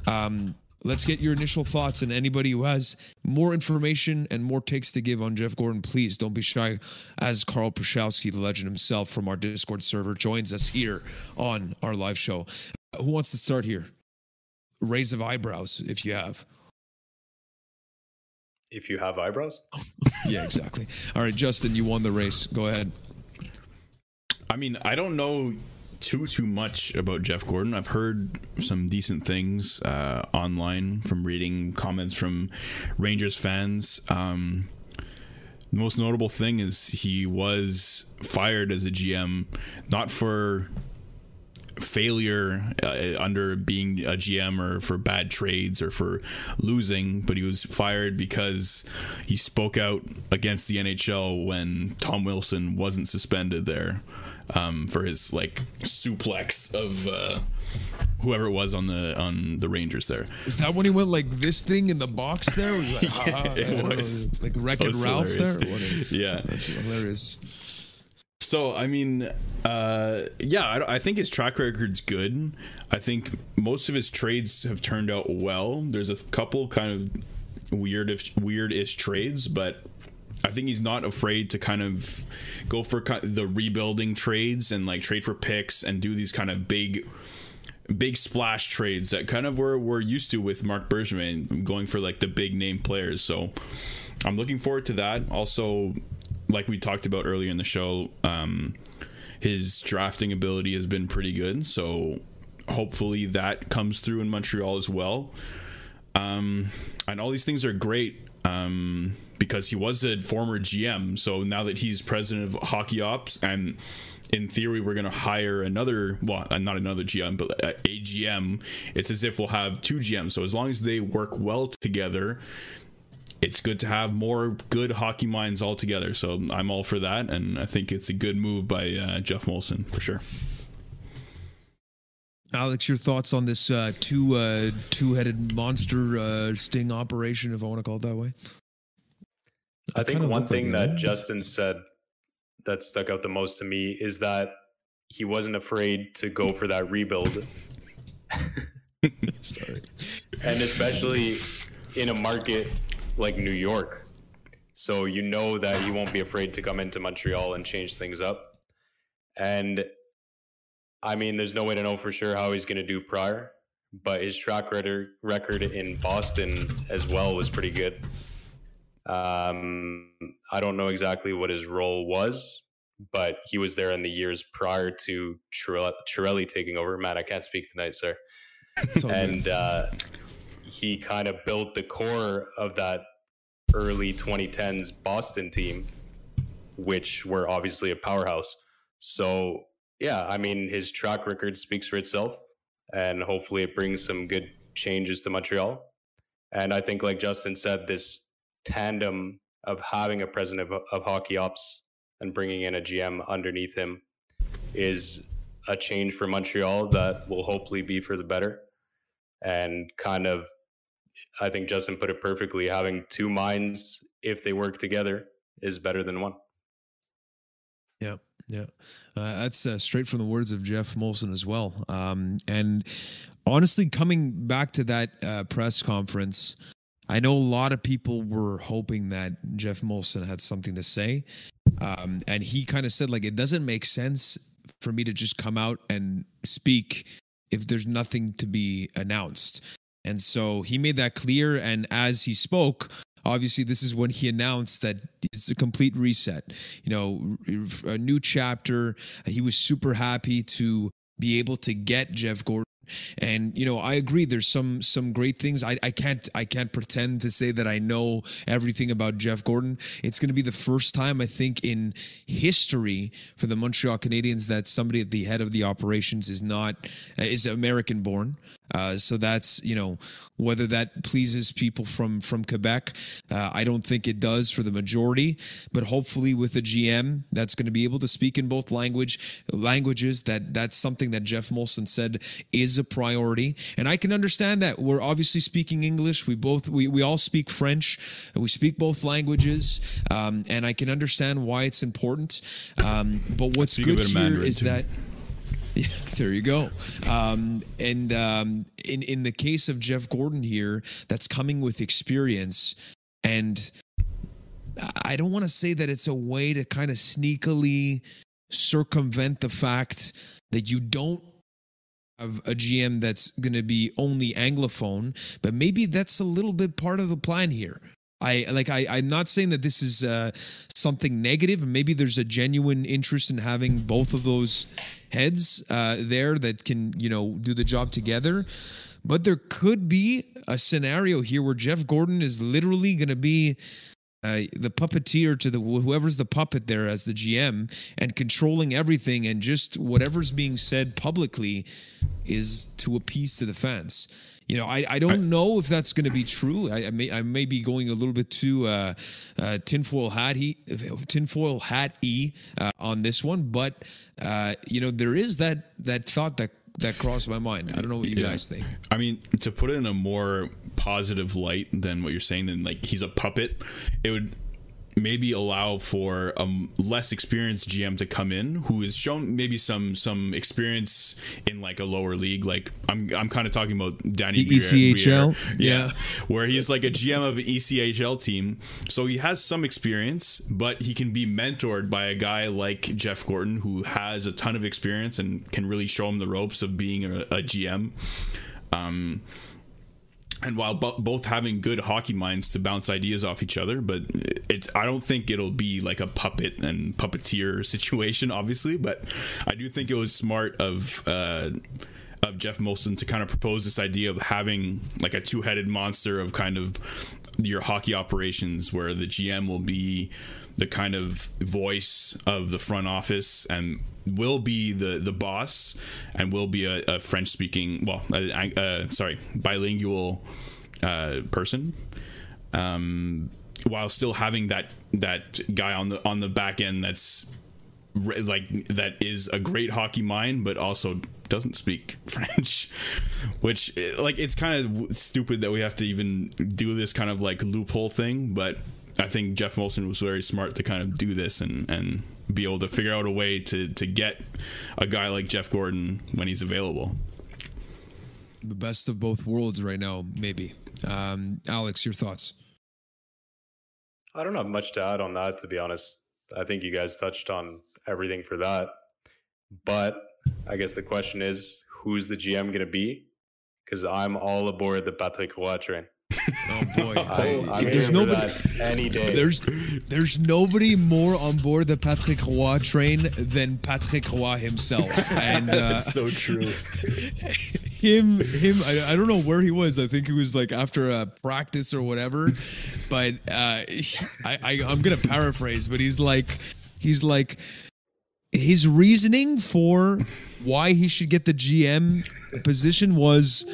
um, let's get your initial thoughts and anybody who has more information and more takes to give on Jeff Gorton, please don't be shy. As Carl Proshowski, the legend himself from our Discord server, joins us here on our live show. Who wants to start here? Raise of eyebrows, if you have. If you have eyebrows? yeah, exactly. All right, Justin, you won the race. Go ahead. I mean, I don't know too too much about Jeff Gorton. I've heard some decent things uh, online from reading comments from Rangers fans. Um, the most notable thing is he was fired as a GM, not for failure uh, under being a GM or for bad trades or for losing, but he was fired because he spoke out against the NHL when Tom Wilson wasn't suspended there um, for his like suplex of uh, whoever it was on the on the Rangers there. Is that when he went like this thing in the box there? Was like, yeah, it was like Wreck It Ralph hilarious. there. yeah, that's hilarious. So I mean, uh, yeah, I, I, think his track record's good. I think most of his trades have turned out well. There's a couple kind of weirdish, weirdish trades, but I think he's not afraid to kind of go for the rebuilding trades and like trade for picks and do these kind of big big splash trades that kind of were we're used to with Marc Bergevin going for like the big name players. So I'm looking forward to that. Also, like we talked about earlier in the show, um, his drafting ability has been pretty good. So hopefully that comes through in Montreal as well. Um, and all these things are great um, because he was a former GM. So now that he's president of Hockey Ops, and in theory, we're going to hire another, well, uh, not another GM, but a GM. It's as if we'll have two GMs. So as long as they work well together, it's good to have more good hockey minds all together. So I'm all for that, and I think it's a good move by uh, Geoff Molson for sure. Alex, your thoughts on this uh, two uh, two headed monster uh, sting operation, if I want to call it that way? I, I think one thing like that Justin said that stuck out the most to me is that he wasn't afraid to go for that rebuild. Sorry. and especially in a market like New York. So you know that he won't be afraid to come into Montreal and change things up. And I mean, there's no way to know for sure how he's going to do prior, but his track record in Boston as well was pretty good. Um, I don't know exactly what his role was, but he was there in the years prior to Chiarelli taking over. Matt, I can't speak tonight, sir. and uh, he kind of built the core of that early 2010s Boston team, which were obviously a powerhouse. So yeah, I mean, his track record speaks for itself, and hopefully it brings some good changes to Montreal. And I think, like Justin said, this tandem of having a president of, of hockey ops and bringing in a GM underneath him is a change for Montreal that will hopefully be for the better. And kind of, I think Justin put it perfectly having two minds, if they work together, is better than one. Yeah. Uh, that's uh, straight from the words of Geoff Molson as well. Um, and honestly, coming back to that uh, press conference, I know a lot of people were hoping that Geoff Molson had something to say, um, and he kind of said like it doesn't make sense for me to just come out and speak if there's nothing to be announced. And so he made that clear. And as he spoke, obviously this is when he announced that it's a complete reset. You know a new chapter. He was super happy to be able to get jeff gorton and you know i agree there's some some great things i, I can't i can't pretend to say that i know everything about jeff gorton it's going to be the first time i think in history for the montreal canadiens that somebody at the head of the operations is not is american born uh, so that's you know whether that pleases people from from Quebec. Uh, I don't think it does for the majority, but hopefully with a GM that's going to be able to speak in both language languages. That that's something that Geoff Molson said is a priority, and I can understand that. We're obviously speaking English. We both we we all speak French. We speak both languages, um, and I can understand why it's important. Um, but what's good here is too. that yeah, there you go. Um, and um, in in the case of Jeff Gorton here, that's coming with experience, and I don't want to say that it's a way to kind of sneakily circumvent the fact that you don't have a GM that's going to be only anglophone, but maybe that's a little bit part of the plan here. I like I I'm not saying that this is uh, something negative. Maybe there's a genuine interest in having both of those heads uh, there that can you know do the job together. But there could be a scenario here where Jeff Gorton is literally going to be uh, the puppeteer to the whoever's the puppet there as the GM and controlling everything and just whatever's being said publicly is to appease to the fans you know, I, I don't I, know if that's going to be true. I, I, may I may be going a little bit too uh, uh, tinfoil hat he tinfoil hat e uh, on this one, but uh, you know there is that that thought that that crossed my mind. I don't know what you yeah. guys think. I mean, to put it in a more positive light than what you're saying, then like he's a puppet. It would maybe allow for a less experienced GM to come in who has shown maybe some some experience in like a lower league. Like I'm I'm kind of talking about Danny the ECHL, yeah, yeah, where he's like a GM of an ECHL team, so he has some experience, but he can be mentored by a guy like Jeff Gorton who has a ton of experience and can really show him the ropes of being a, a GM. Um, and while bo- both having good hockey minds to bounce ideas off each other but it's i don't think it'll be like a puppet and puppeteer situation obviously but i do think it was smart of uh of Geoff Molson to kind of propose this idea of having like a two-headed monster of kind of your hockey operations where the GM will be the kind of voice of the front office and will be the the boss and will be a, a French speaking well uh, sorry bilingual uh, person um, while still having that that guy on the on the back end that's like that is a great hockey mind but also doesn't speak french which like it's kind of stupid that we have to even do this kind of like loophole thing but i think geoff molson was very smart to kind of do this and and be able to figure out a way to to get a guy like jeff gorton when he's available the best of both worlds right now maybe um, alex your thoughts i don't have much to add on that to be honest i think you guys touched on everything for that. But I guess the question is, who's the GM going to be? Because I'm all aboard the Patrick Roy train. Oh boy! I, there's nobody any day. There's there's nobody more on board the Patrick Roy train than Patrick Roy himself, and uh, so true. him him I, I, don't know where he was. I think he was like after a practice or whatever. But uh, I, I I'm gonna paraphrase, but he's like he's like his reasoning for why he should get the GM position was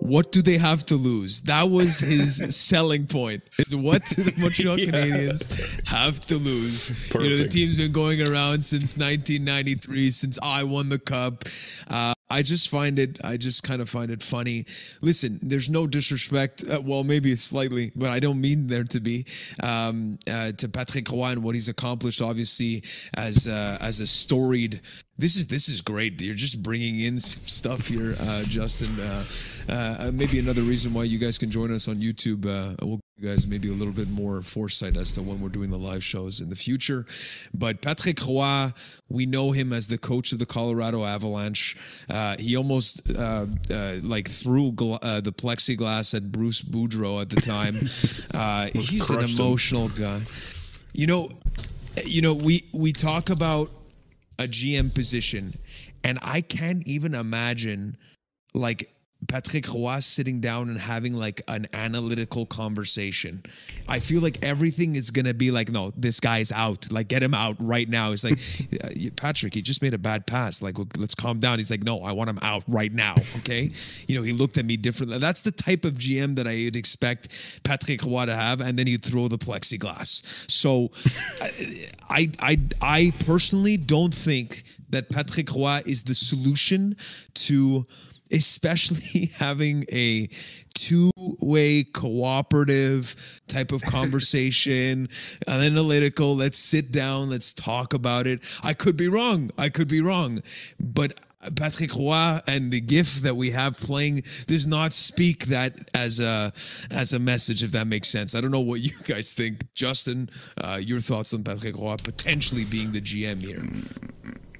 what do they have to lose? That was his selling point. Is what do the Montreal yeah. Canadiens have to lose? Perfect. You know, the team's been going around since 1993, since I won the cup. Uh, I just find it, I just kind of find it funny. Listen, there's no disrespect, uh, well, maybe slightly, but I don't mean there to be, um, uh, to Patrick Roy and what he's accomplished, obviously, as, uh, as a storied this is this is great. You're just bringing in some stuff here, uh, Justin. Uh, uh, maybe another reason why you guys can join us on YouTube. We'll you guys maybe a little bit more foresight as to when we're doing the live shows in the future. But Patrick Roy, we know him as the coach of the Colorado Avalanche. Uh, he almost uh, like threw gl- the plexiglass at Bruce Boudreau at the time. he's an emotional him. guy. You know, you know we we talk about a GM position, and I can't even imagine like Patrick Roy sitting down and having like an analytical conversation. I feel like everything is gonna be like, no, this guy's out. Like, get him out right now. It's like, Patrick, he just made a bad pass. Like, let's calm down. He's like, no, I want him out right now. Okay, you know, he looked at me differently. That's the type of GM that I would expect Patrick Roy to have, and then you throw the plexiglass. So, I, I, I personally don't think that Patrick Roy is the solution to especially having a two-way cooperative type of conversation analytical let's sit down let's talk about it i could be wrong i could be wrong but Patrick Roy and the gift that we have playing does not speak that as a as a message, if that makes sense. I don't know what you guys think, Justin. Uh, your thoughts on Patrick Roy potentially being the GM here?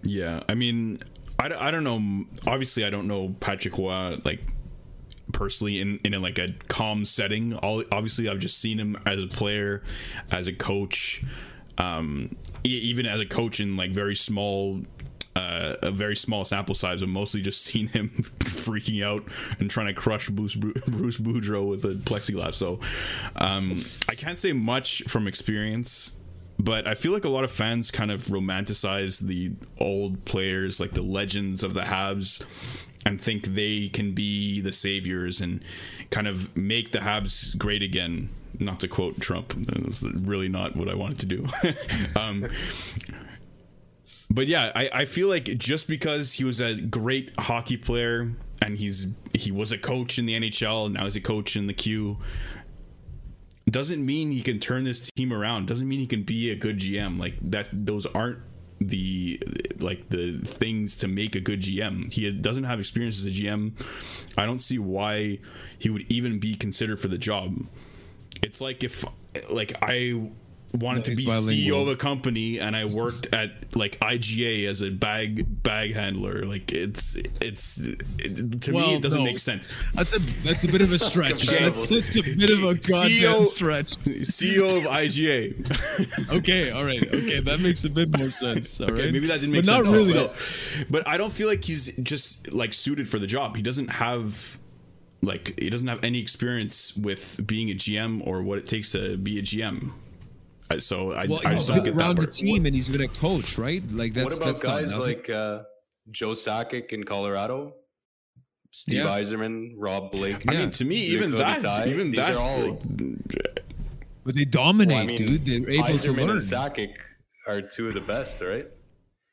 Yeah, I mean, I, I don't know. Obviously, I don't know Patrick Roy like personally in in a, like a calm setting. All obviously, I've just seen him as a player, as a coach, um, even as a coach in like very small. Uh, a very small sample size, but mostly just seen him freaking out and trying to crush Bruce, Bruce Boudreau with a plexiglass. So um, I can't say much from experience but I feel like a lot of fans kind of romanticize the old players, like the legends of the Habs, and think they can be the saviors and kind of make the Habs great again. Not to quote Trump, that was really not what I wanted to do. um, but yeah, I, I feel like just because he was a great hockey player and he's he was a coach in the NHL, now he's a coach in the Q doesn't mean he can turn this team around. Doesn't mean he can be a good GM. Like that, those aren't the like the things to make a good GM. He doesn't have experience as a GM. I don't see why he would even be considered for the job. It's like if like I wanted to be CEO of a company and I worked at like IGA as a bag bag handler. Like it's it's it, to well, me it doesn't no. make sense. That's a that's a bit of a stretch. that's, that's a bit of a goddamn CEO, stretch. CEO of IGA. okay, all right, okay, that makes a bit more sense. All okay, right, maybe that didn't make but sense. Not really. Also. But I don't feel like he's just like suited for the job. He doesn't have like he doesn't have any experience with being a GM or what it takes to be a GM. So I, well, I just don't get get around that the part. team and he's been a coach, right? Like that's what about that's guys nothing. like uh, Joe Sakic in Colorado, Steve Yeah. Yzerman, Rob Blake? I mean, to me, Nick even that, Robitaille, even these that, all- like, but they dominate, Well, I mean, dude. They're able to Yzerman learn. and Sakic are two of the best, right?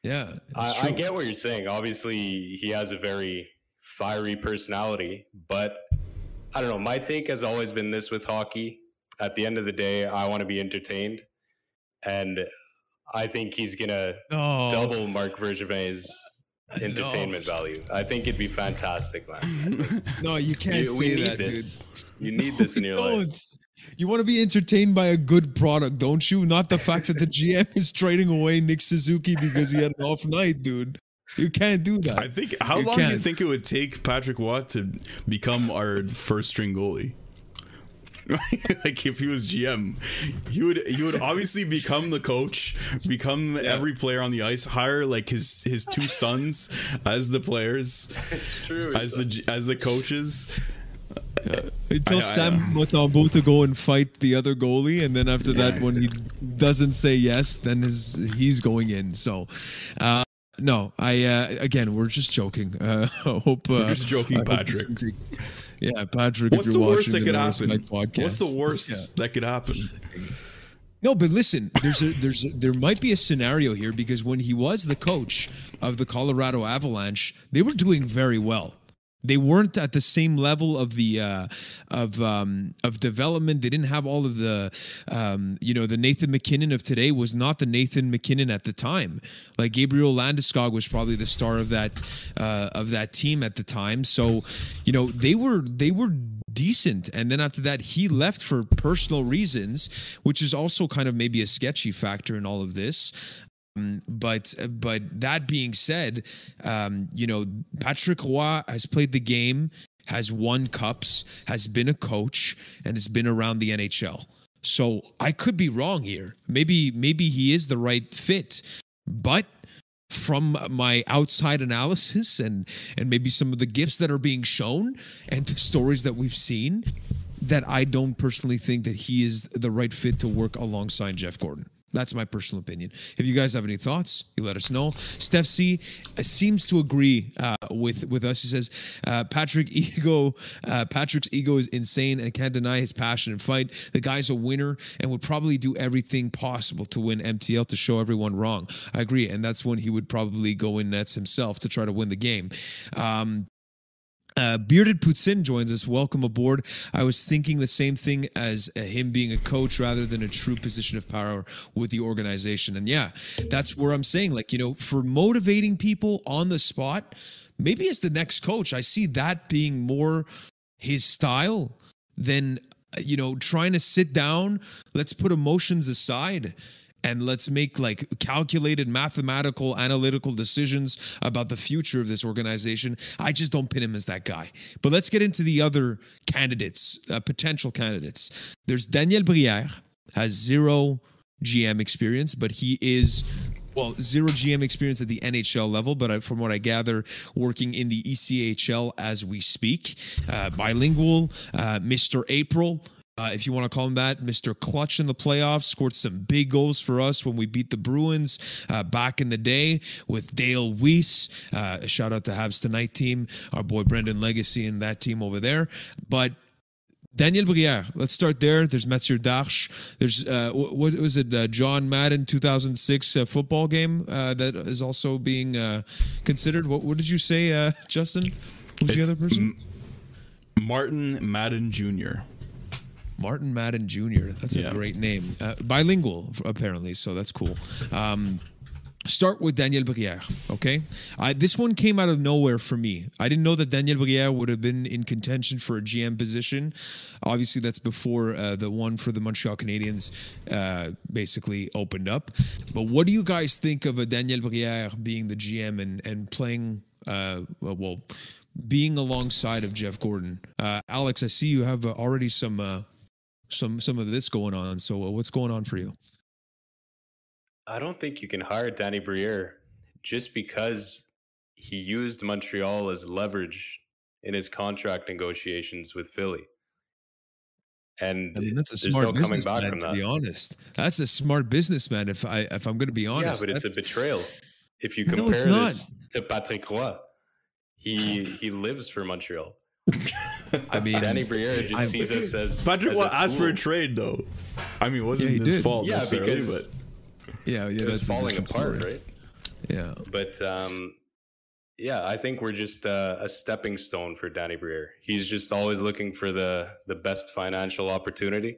yeah, I, I get what you're saying. Obviously, he has a very fiery personality, but I don't know. My take has always been this with hockey. At the end of the day, I want to be entertained, and I think he's gonna Oh, double Marc Bergevin's entertainment value. I think it'd be fantastic, man. no, you can't You- say we need that, dude. this. You need this in your life. Don't. You want to be entertained by a good product, don't you? Not the fact that the GM is trading away Nick Suzuki because he had an off night, dude. You can't do that. I think. How You long do you think it would take Patrick Roy to become our first string goalie? like if he was GM, he would he would obviously become the coach, become every player on the ice, hire like his his two sons as the players, True. as the as the coaches. Until I- I- Sam Montembeault to go and fight the other goalie, and then after that, when he doesn't say yes, then his he's going in. So, uh, no, I uh, again, we're just joking. Uh, hope uh, We're just joking, I hope Patrick. Thing take- Yeah, Patrick. What's if the you're worst that could happen? Podcast, What's the worst Yeah. that could happen? No, but listen, there's a there's a, there might be a scenario here because when he was the coach of the Colorado Avalanche, they were doing very well. They weren't at the same level of the uh, of um, of development. They didn't have all of the um, you know the Nathan MacKinnon of today was not the Nathan MacKinnon at the time. Like Gabriel Landeskog was probably the star of that uh, of that team at the time. So you know they were they were decent. And then after that, he left for personal reasons, which is also kind of maybe a sketchy factor in all of this. Um, but but that being said, um, you know Patrick Roy has played the game, has won cups, has been a coach, and has been around the NHL. So I could be wrong here. Maybe maybe he is the right fit, but from my outside analysis and and maybe some of the gifts that are being shown and the stories that we've seen that I don't personally think that he is the right fit to work alongside Jeff Gorton. That's my personal opinion. If you guys have any thoughts, you let us know. Steph C uh, seems to agree uh, with with us. He says uh, Patrick ego, uh, Patrick's ego is insane and can't deny his passion and fight. The guy's a winner and would probably do everything possible to win MTL to show everyone wrong. I agree, and that's when he would probably go in nets himself to try to win the game. Um, uh, Bearded Poutsin joins us. Welcome aboard. I was thinking the same thing as uh, him being a coach rather than a true position of power with the organization. And yeah, that's where I'm saying, like, you know, for motivating people on the spot, maybe as the next coach, I see that being more his style than, uh, you know, trying to sit down. Let's put emotions aside and let's make like calculated mathematical analytical decisions about the future of this organization i just don't pin him as that guy but let's get into the other candidates uh, potential candidates there's daniel briere has zero gm experience but he is well, zero GM experience at the NHL level, but from what I gather, working in the ECHL as we speak. Uh, bilingual, uh, Mr. April, uh, if you want to call him that, Mr. Clutch in the playoffs, scored some big goals for us when we beat the Bruins uh, back in the day with Dale Weise. Uh, a shout out to Habs Tonight team, our boy Brendan Legacy and that team over there. But Daniel Briere, let's start there. There's Mathieu Darche. There's, uh, what was it, uh, John Madden 2006 uh, football game uh, that is also being uh, considered. What, what did you say, uh, Justin? Who's the other person? Martin Madden Jr. Martin Madden Jr. That's a Yeah. great name. Uh, bilingual, apparently, so that's cool. Um, start with Daniel Briere, okay? I, this one came out of nowhere for me. I didn't know that Daniel Briere would have been in contention for a GM position. Obviously, that's before uh, the one for the Montreal Canadiens uh, basically opened up. But what do you guys think of a Daniel Briere being the GM and, and playing, uh, well, being alongside of Jeff Gorton? Uh, Alex, I see you have uh, already some. Some some of this going on. So uh, what's going on for you? I don't think you can hire Danny Briere just because he used Montreal as leverage in his contract negotiations with Philly. And I mean, that's a there's smart no coming businessman. back from To that. be honest, that's a smart businessman. If I if I'm going to be honest, Yeah, but it's a betrayal. If you No, compare not. this to Patrick Roy, he he lives for Montreal. I mean, Danny Briere just I'm- sees us as Patrick as Watt asked for a trade though. I mean, it wasn't Yeah, his did. fault Yeah, necessarily, because but yeah, yeah, it that's a falling apart, story. right? Yeah, But um, yeah, I think we're just uh, a stepping stone for Danny Briere. He's just always looking for the the best financial opportunity.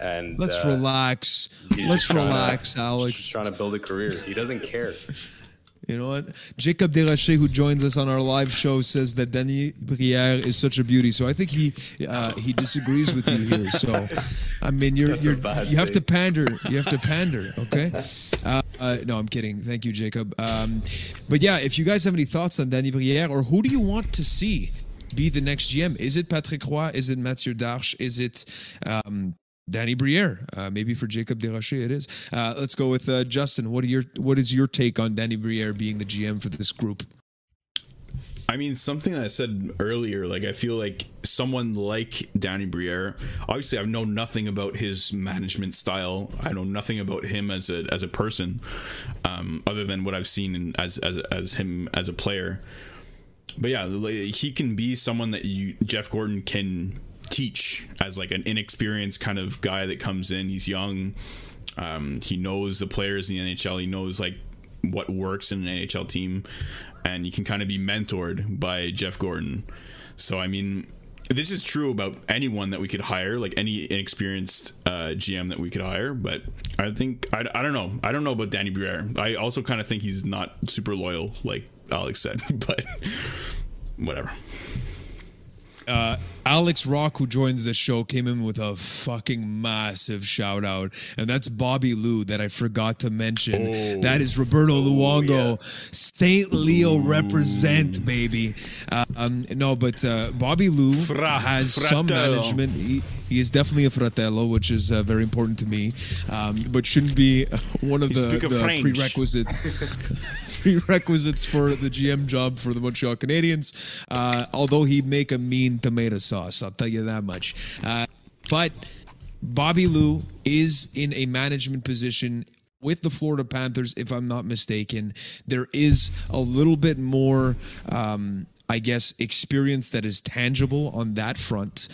And let's uh, relax. Let's trying to- relax, Just Alex. trying to build a career. He doesn't care. You know what? Jacob Desrochers, who joins us on our live show, says that Danny Briere is such a beauty. So I think he uh, he disagrees with you here. So I mean, you're That's you're you have to pander. You have to pander. Okay. Uh, uh, no, I'm kidding. Thank you, Jacob. Um, but yeah, if you guys have any thoughts on Danny Briere, or who do you want to see be the next GM? Is it Patrick Roy? Is it Mathieu Darche? Is it um, Danny Briere? Uh, maybe for Jacob Desrochers, it is. Uh, let's go with uh, Justin. What are your what is your take on Danny Briere being the GM for this group? I mean, something I said earlier, like I feel like someone like Danny Briere. Obviously, I know nothing about his management style. I know nothing about him as a as a person, um, other than what I've seen in, as as as him as a player. But yeah, like, he can be someone that you Jeff Gorton can teach as like an inexperienced kind of guy that comes in. He's young. Um, he knows the players in the NHL. He knows like what works in an NHL team, and you can kind of be mentored by Jeff Gorton. So I mean, this is true about anyone that we could hire, like any inexperienced uh, GM that we could hire. But I think I, I don't know. I don't know about Danny Briere. I also kind of think he's not super loyal, like Alex said. But whatever. Uh, Alex Rock, who joins the show, came in with a fucking massive shout out, and that's Bobby Lou that I forgot to mention. Oh. That is Roberto Luongo, Saint Leo represent, baby. Uh, um, no, but uh, Bobby Lou Fra- has some management. He, he is definitely a fratello, which is uh, very important to me, um, but shouldn't be one of You the, of the prerequisites prerequisites for the GM job for the Montreal Canadiens. Uh, although he'd make a mean tomato sauce, I'll tell you that much. Uh, but Bobby Lou is in a management position with the Florida Panthers, if I'm not mistaken. There is a little bit more, um, I guess, experience that is tangible on that front.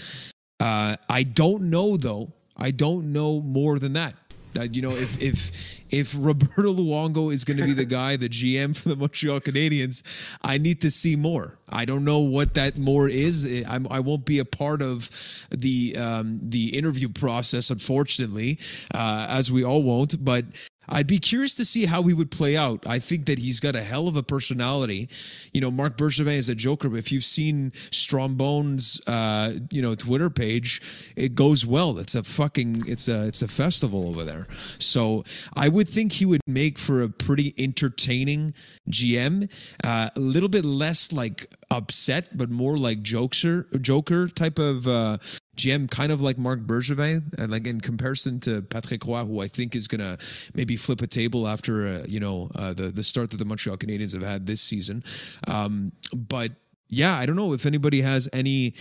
Uh, I don't know though. I don't know more than that. Uh, you know, if if if Roberto Luongo is going to be the guy, the GM for the Montreal Canadiens, I need to see more. I don't know what that more is. I'm, I won't be a part of the um, the interview process, unfortunately, uh, as we all won't. But I'd be curious to see how he would play out. I think that he's got a hell of a personality. You know, Marc Bergevin is a joker. But if you've seen Strombone's, uh, you know, Twitter page, it goes well. It's a fucking, it's a, it's a festival over there. So I would think he would make for a pretty entertaining GM. Uh, a little bit less like upset, but more like jokester, joker type of uh, GM, kind of like Marc Bergevin, and like in comparison to Patrick Roy, who I think is gonna maybe flip a table after uh, you know uh, the the start that the Montreal Canadiens have had this season. Um, but yeah, I don't know if anybody has any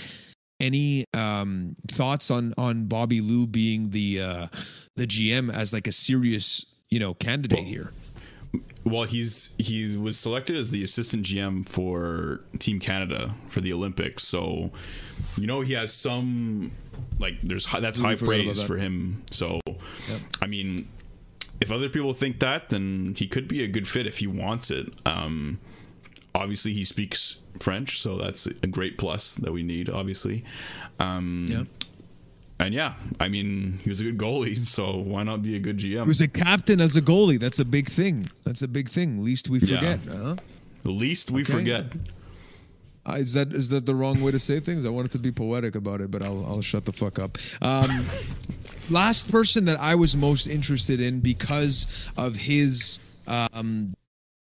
any um, thoughts on on Bobby Lou being the uh, the GM as like a serious you know candidate here. Well, he's he was selected as the assistant GM for Team Canada for the Olympics, so you know he has some like there's hi- that's high praise that. for him. So, I mean, if other people think that, then he could be a good fit if he wants it. Um, obviously, he speaks French, so that's a great plus that we need. Obviously, um, Yeah. And yeah, I mean, he was a good goalie, so why not be a good GM? He was a captain as a goalie. That's a big thing. That's a big thing. Least we Yeah. forget. Huh? the least we Okay. forget. Uh, is that is that the wrong way to say things? I wanted to be poetic about it, but I'll I'll shut the fuck up. Um, last person that I was most interested in because of his um,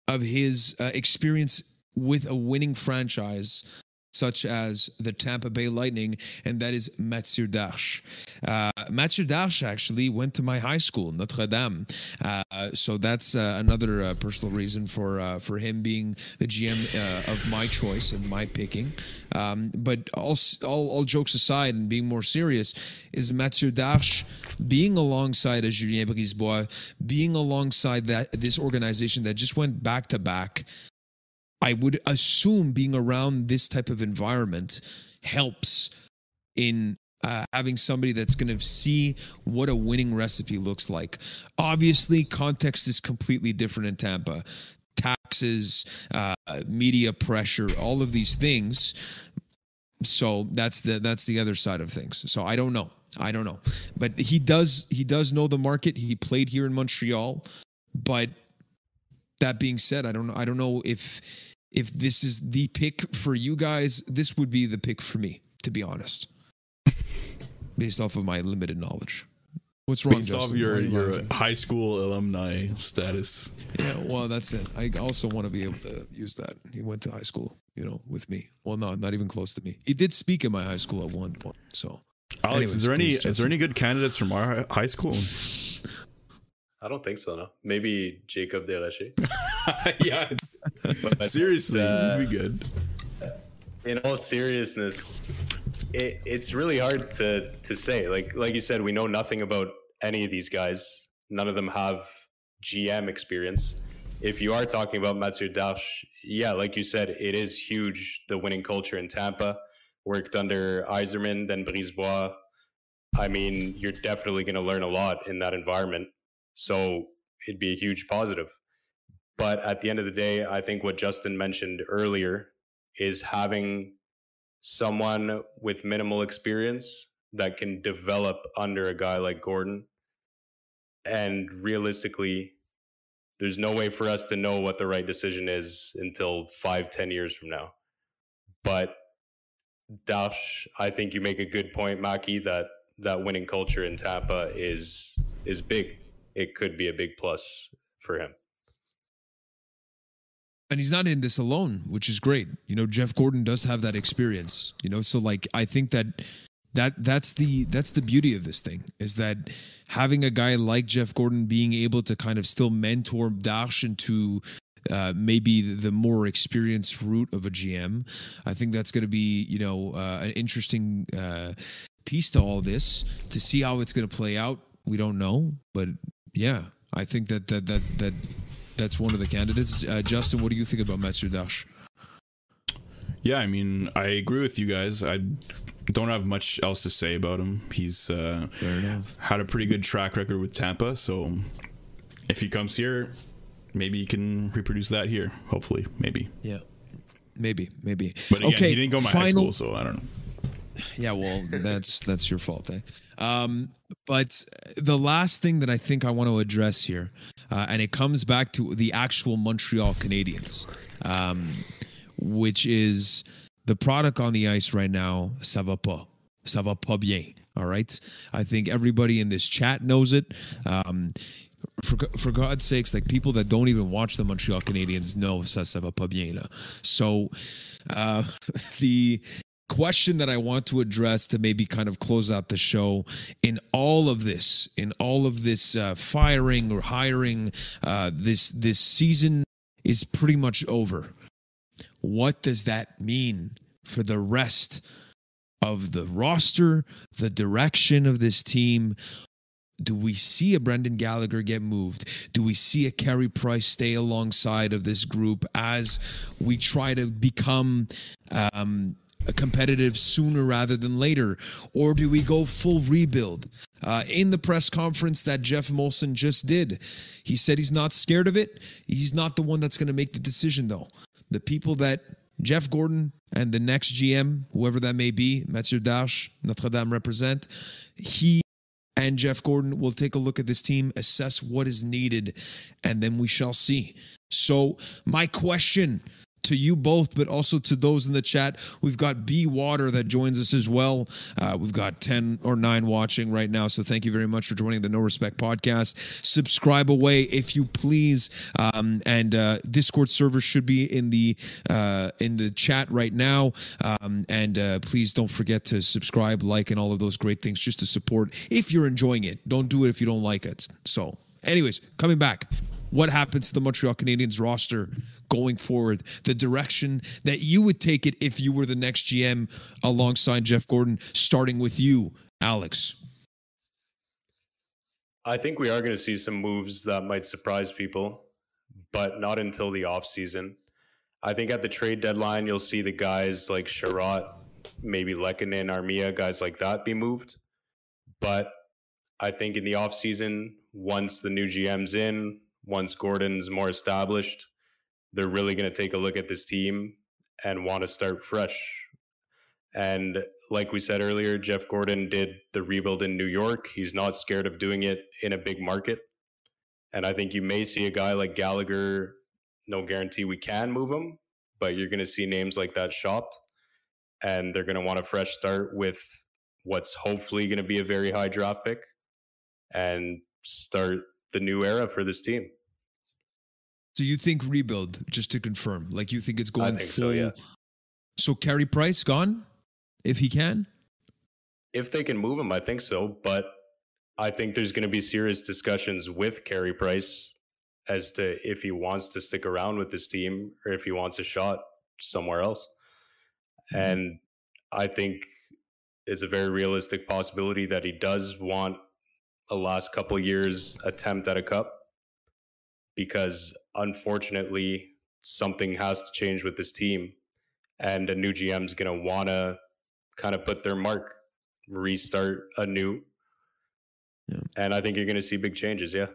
of his uh, experience with a winning franchise such as the Tampa Bay Lightning, and that is Mathieu Darche. Uh, Mathieu Darche actually went to my high school, Notre Dame. Uh, so that's uh, another uh, personal reason for uh, for him being the GM uh, of my choice and my picking. Um, but all, all, all jokes aside, and being more serious, is Mathieu Darche being alongside Julien Brisebois, being alongside that this organization that just went back to back I would assume being around this type of environment helps in uh, having somebody that's going to see what a winning recipe looks like. Obviously, context is completely different in Tampa. Taxes, uh, media pressure, all of these things. So that's the that's the other side of things. So I don't know. I don't know. But he does he does know the market. He played here in Montreal. But that being said, I don't. I don't know if if this is the pick for you guys, this would be the pick for me, to be honest, based off of my limited knowledge. What's wrong, Based Justin? off your you your laughing? high school alumni status. Yeah, well, that's it. I also want to be able to use that. He went to high school, you know, with me. Well, no, not even close to me. He did speak in my high school at one point. So, Alex, Anyways, is there any is there any good candidates from our high school? I don't think so. No, maybe Jacob Delache. yeah, But, seriously, uh, it'd be good. in all seriousness, it, it's really hard to to say. Like like you said, we know nothing about any of these guys. None of them have GM experience. If you are talking about Mathieu Darche, yeah, like you said, it is huge. The winning culture in Tampa worked under Yzerman, then Brisebois. I mean, you're definitely going to learn a lot in that environment. So it'd be a huge positive. But at the end of the day, I think what Justin mentioned earlier is having someone with minimal experience that can develop under a guy like Gorton. And realistically, there's no way for us to know what the right decision is until five, ten years from now. But Darche, I think you make a good point, Maki, that that winning culture in Tampa is is big. It could be a big plus for him. and he's not in this alone, which is great. You know, Jeff Gorton does have that experience. You know, so like I think that that that's the that's the beauty of this thing is that having a guy like Jeff Gorton being able to kind of still mentor Darche into uh, maybe the more experienced route of a GM. I think that's going to be you know uh, an interesting uh, piece to all this to see how it's going to play out. We don't know, but yeah, I think that that that that that's one of the candidates. Uh, Justin, what do you think about Mathieu Darche? Yeah, I mean, I agree with you guys. I don't have much else to say about him. He's uh, had a pretty good track record with Tampa, so if he comes here, maybe he can reproduce that here. Hopefully, maybe. Yeah, maybe, maybe. But again, okay, he didn't go to my high school, so I don't know. Yeah, well, that's that's your fault, eh? Um, but the last thing that I think I want to address here, uh, and it comes back to the actual Montreal Canadiens, um, which is the product on the ice right now. Ça va pas, ça va pas bien. All right, I think everybody in this chat knows it. Um, for, for God's sakes, like people that don't even watch the Montreal Canadiens know ça, ça va pas bien là. So, uh, the question that I want to address to maybe kind of close out the show in all of this, in all of this uh, firing or hiring, uh, this this season is pretty much over. What does that mean for the rest of the roster, the direction of this team? Do we see a Brendan Gallagher get moved? Do we see a Carey Price stay alongside of this group as we try to become um, competitive sooner rather than later? Or do we go full rebuild? Uh, in the press conference that Geoff Molson just did, he said he's not scared of it. He's not the one that's going to make the decision, though. The people that Jeff Gorton and the next GM, whoever that may be, Mathieu Darche, Notre Dame represent, he and Jeff Gorton will take a look at this team, assess what is needed, and then we shall see. So, my question to you both, but also to those in the chat. We've got B Water that joins us as well. Uh, we've got 10 or 9 watching right now. So thank you very much for joining the No Respect podcast. Subscribe away if you please. Um, and uh, Discord server should be in the uh, in the chat right now. Um, and uh, please don't forget to subscribe, like, and all of those great things just to support if you're enjoying it. Don't do it if you don't like it. So, anyways, coming back what happens to the Montreal Canadiens roster going forward, the direction that you would take it if you were the next GM alongside Jeff Gorton, starting with you, Alex. I think we are going to see some moves that might surprise people, but not until the offseason. I think at the trade deadline, you'll see the guys like Chiarot, maybe Lehkonen, Armia, guys like that be moved. But I think in the offseason, once the new GM's in, once Gorton's more established, they're really going to take a look at this team and want to start fresh. And like we said earlier, Jeff Gorton did the rebuild in New York. He's not scared of doing it in a big market. And I think you may see a guy like Gallagher, no guarantee we can move him, but you're going to see names like that shopped. And they're going to want a fresh start with what's hopefully going to be a very high draft pick and start the new era for this team. So you think rebuild, just to confirm, like you think it's going think full? so, yeah. So Carey Price gone, if he can. If they can move him, I think so. But I think there's going to be serious discussions with Carey Price as to if he wants to stick around with this team or if he wants a shot somewhere else. Mm-hmm. And I think it's a very realistic possibility that he does want a last couple years attempt at a cup because unfortunately something has to change with this team and a new GM is going to want to kind of put their mark, restart anew. Yeah. And I think you're going to see big changes. Yeah.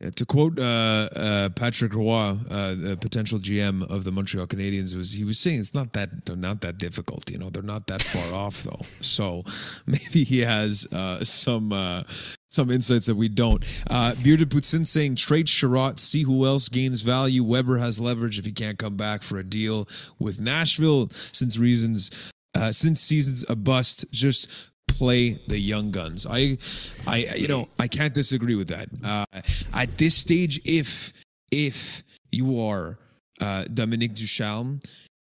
Yeah, to quote uh, uh, Patrick Roy, uh, the potential GM of the Montreal Canadiens, was he was saying it's not that not that difficult. You know, they're not that far off though. So maybe he has uh, some uh, some insights that we don't. Uh, Bearded Putsin saying trade Chiarot, see who else gains value. Weber has leverage if he can't come back for a deal with Nashville since reasons uh, since season's a bust. Just play the young guns. I, I, you know, I can't disagree with that. Uh, at this stage, if if you are uh, Dominique Ducharme,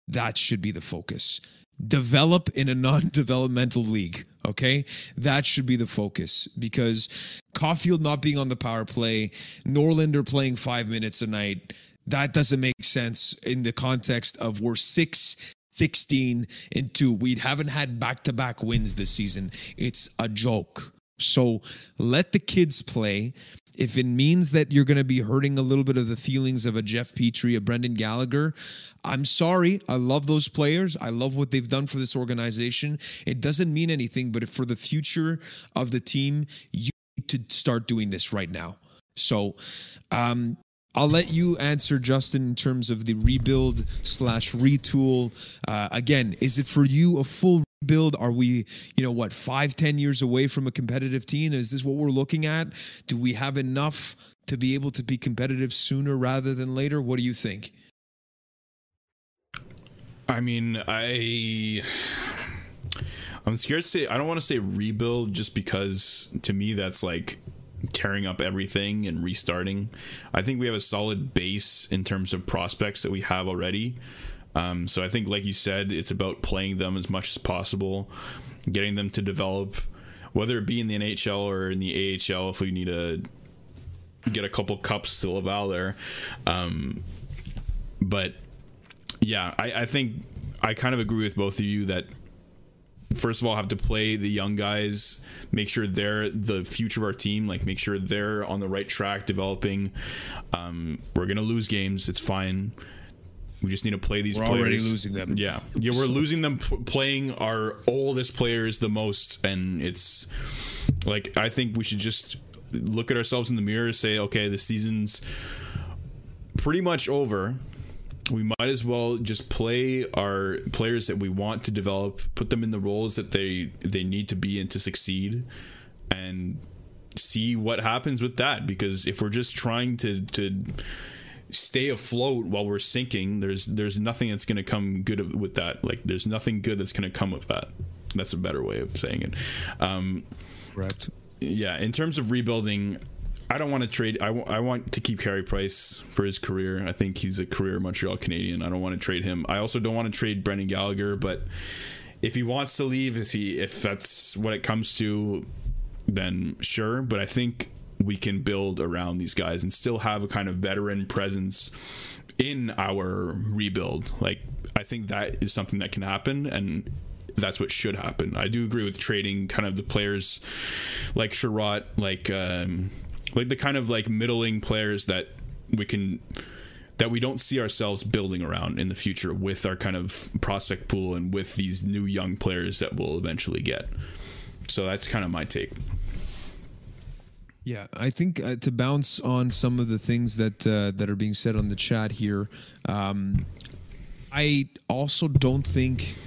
that should be the focus. Develop in a non-developmental league. Okay, that should be the focus because Caufield not being on the power play, Norlinder playing five minutes a night. That doesn't make sense in the context of we're six 16 and 2. We haven't had back to back wins this season. It's a joke. So let the kids play. If it means that you're going to be hurting a little bit of the feelings of a Jeff Petry, a Brendan Gallagher, I'm sorry. I love those players. I love what they've done for this organization. It doesn't mean anything, but for the future of the team, you need to start doing this right now. So, um, I'll let you answer, Justin, in terms of the rebuild slash retool. Uh, again, is it for you a full rebuild? Are we, you know, what five, ten years away from a competitive team? Is this what we're looking at? Do we have enough to be able to be competitive sooner rather than later? What do you think? I mean, I. I'm scared to say I don't want to say rebuild just because to me that's like tearing up everything and restarting. I think we have a solid base in terms of prospects that we have already. Um, so I think, like you said, it's about playing them as much as possible, getting them to develop, whether it be in the NHL or in the AHL. If we need to get a couple cups to Laval there, um, but yeah, I, I think I kind of agree with both of you that first of all have to play the young guys make sure they're the future of our team like make sure they're on the right track developing um, we're gonna lose games it's fine we just need to play these players. we're players. already losing them yeah yeah we're losing them p- playing our oldest players the most and it's like i think we should just look at ourselves in the mirror say okay the season's pretty much over we might as well just play our players that we want to develop, put them in the roles that they they need to be in to succeed, and see what happens with that. Because if we're just trying to to stay afloat while we're sinking, there's there's nothing that's going to come good with that. Like there's nothing good that's going to come with that. That's a better way of saying it. Um, Correct. Yeah, in terms of rebuilding, I don't want to trade. I, w- I want to keep Carey Price for his career. I think he's a career Montreal Canadian. I don't want to trade him. I also don't want to trade Brendan Gallagher, but if he wants to leave, if he if that's what it comes to, then sure. But I think we can build around these guys and still have a kind of veteran presence in our rebuild. Like I think that is something that can happen and that's what should happen. I do agree with trading kind of the players like Chiarot, like um, like the kind of like middling players that we can that we don't see ourselves building around in the future with our kind of prospect pool and with these new young players that we'll eventually get. So that's kind of my take. Yeah, I think uh, to bounce on some of the things that uh, that are being said on the chat here, um, I also don't think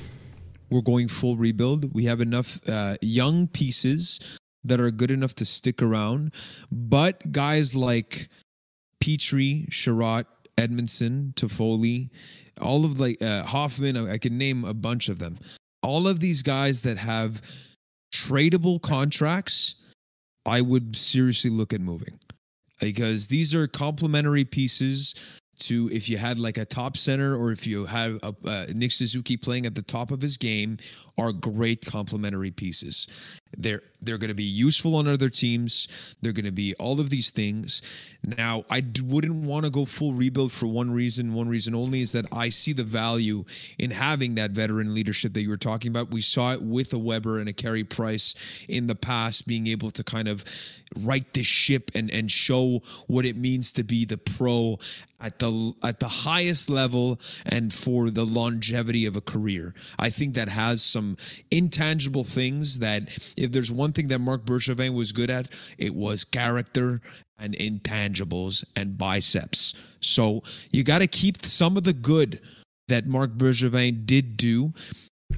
we're going full rebuild. We have enough uh, young pieces that are good enough to stick around, but guys like Petry, Chiarot, Edmundson, Toffoli, all of like uh, Hoffman, I, I can name a bunch of them. All of these guys that have tradable contracts, I would seriously look at moving because these are complementary pieces to if you had like a top center or if you have a, uh, Nick Suzuki playing at the top of his game are great complementary pieces. They're they're going to be useful on other teams. They're going to be all of these things. Now, I d- wouldn't want to go full rebuild for one reason, one reason only is that I see the value in having that veteran leadership that you were talking about. We saw it with a Weber and a Carey Price in the past, being able to kind of right this ship and and show what it means to be the pro at the at the highest level and for the longevity of a career. I think that has some intangible things that if there's one thing that Marc Bergevin was good at, it was character and intangibles and biceps. So you got to keep some of the good that Marc Bergevin did do.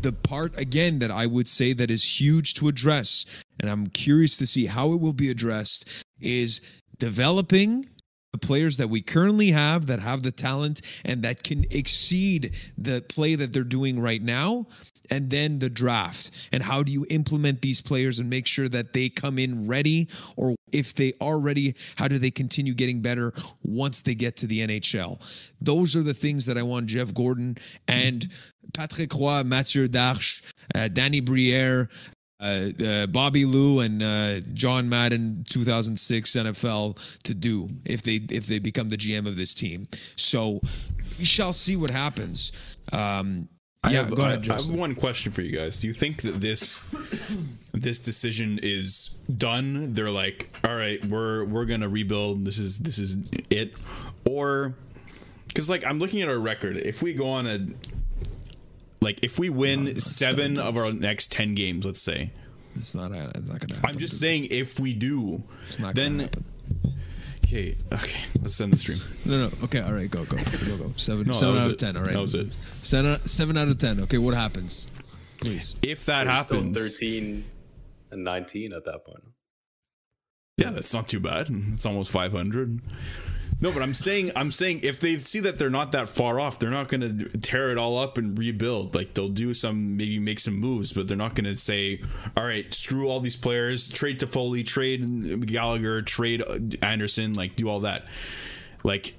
The part again that I would say that is huge to address, and I'm curious to see how it will be addressed, is developing the players that we currently have that have the talent and that can exceed the play that they're doing right now and then the draft. And how do you implement these players and make sure that they come in ready? Or if they are ready how do they continue getting better once they get to the NHL those are the things that I want Jeff Gorton and Patrick Roy Mathieu Darche uh, Danny Briere uh, uh, Bobby Lou and uh, John Madden 2006 NFL to do if they if they become the GM of this team. So we shall see what happens. Um, I yeah, have, go I- ahead, I, Justin. have one question for you guys. Do you think that this this decision is done? They're like, all right, we're we're gonna rebuild. This is this is it, or because like I'm looking at our record. If we go on a like if we win seven of our next ten games, let's say, It's not. It's not gonna happen. I'm just saying if we do, It's not then okay, okay, let's end the stream. No, no. Okay, all right. Go, go, go, go. Seven, No, seven that was out of it. ten. All right. That was it. Seven, seven out of ten. Okay, what happens? Please. If that We're still happens, 13 and 19 at that point. Yeah, that's not too bad. It's almost 500. No, but I'm saying I'm saying if they see that they're not that far off, they're not going to tear it all up and rebuild. Like they'll do some maybe make some moves, but they're not going to say, "All right, screw all these players, trade Toffoli, trade Gallagher, trade uh, Anderson, like do all that." Like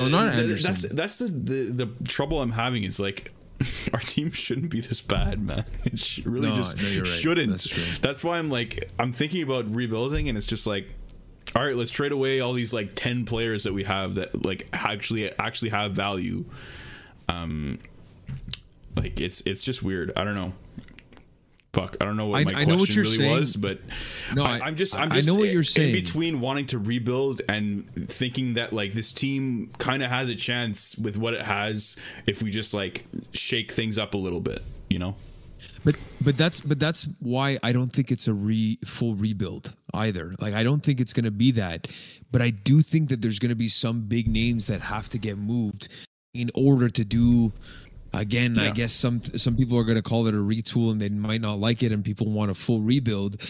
Oh, not Anderson. That's that's the, the the trouble I'm having is like our team shouldn't be this bad, man. It really No, just no, right. shouldn't. That's. That's why I'm like I'm thinking about rebuilding, and it's just like, all right, let's trade away all these like ten players that we have that like actually actually have value. Um, like it's it's just weird. I don't know. Fuck, I don't know what I- my I question know what you're really saying. was, but No, I, I- I'm just I'm I just know what you're saying. in between wanting to rebuild and thinking that like this team kind of has a chance with what it has if we just like shake things up a little bit, you know? But but that's but that's why I don't think it's a re full rebuild either. Like I don't think it's going to be that. But I do think that there's going to be some big names that have to get moved in order to do Again, I guess some some people are going to call it a retool and they might not like it, and people want a full rebuild.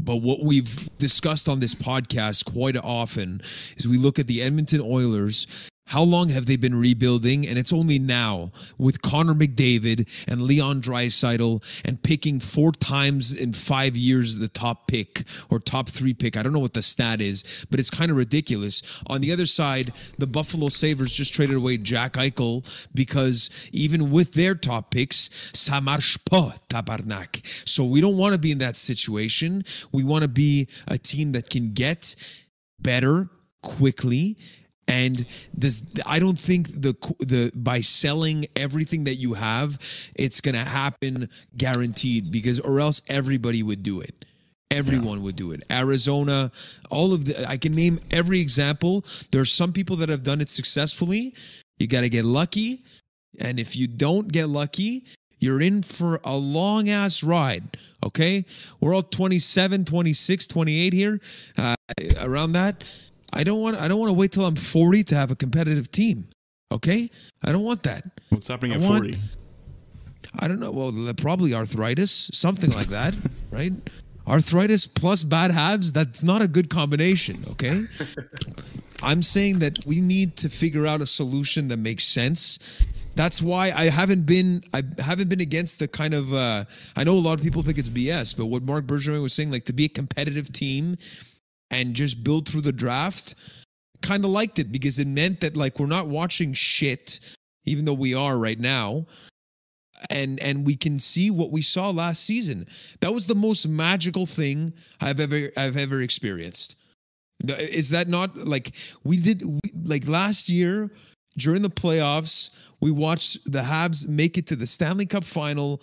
But what we've discussed on this podcast quite often is we look at the Edmonton Oilers how long have they been rebuilding? And it's only now with Connor McDavid and Leon Draisaitl and picking four times in five years the top pick or top three pick. I don't know what the stat is, but it's kind of ridiculous. On the other side, the Buffalo Sabres just traded away Jack Eichel because even with their top picks, ça marche tabarnak. So we don't want to be in that situation. We want to be a team that can get better quickly and this i don't think the the by selling everything that you have it's to happen guaranteed because or else everybody would do it. Everyone yeah. would do it. Arizona all of the i can name every example. There are some people that have done it successfully. You got to get lucky. And if you don't get lucky you're in for a long ass ride okay? We're all 27 26 28 here uh, around that I don't want I don't want to wait till I'm 40 to have a competitive team. Okay? I don't want that. What's happening I at want, 40? I don't know. Well, probably arthritis, something like that, right? Arthritis plus bad habits, that's not a good combination, okay? I'm saying that we need to figure out a solution that makes sense. That's why I haven't been I haven't been against the kind of uh, I know a lot of people think it's BS, but what Marc Bergevin was saying, like to be a competitive team and just build through the draft kind of liked it because it meant that like we're not watching shit even though we are right now and and we can see what we saw last season. That was the most magical thing i've ever i've ever experienced. Is that not like we did we, like last year during the playoffs we watched the habs make it to the stanley cup final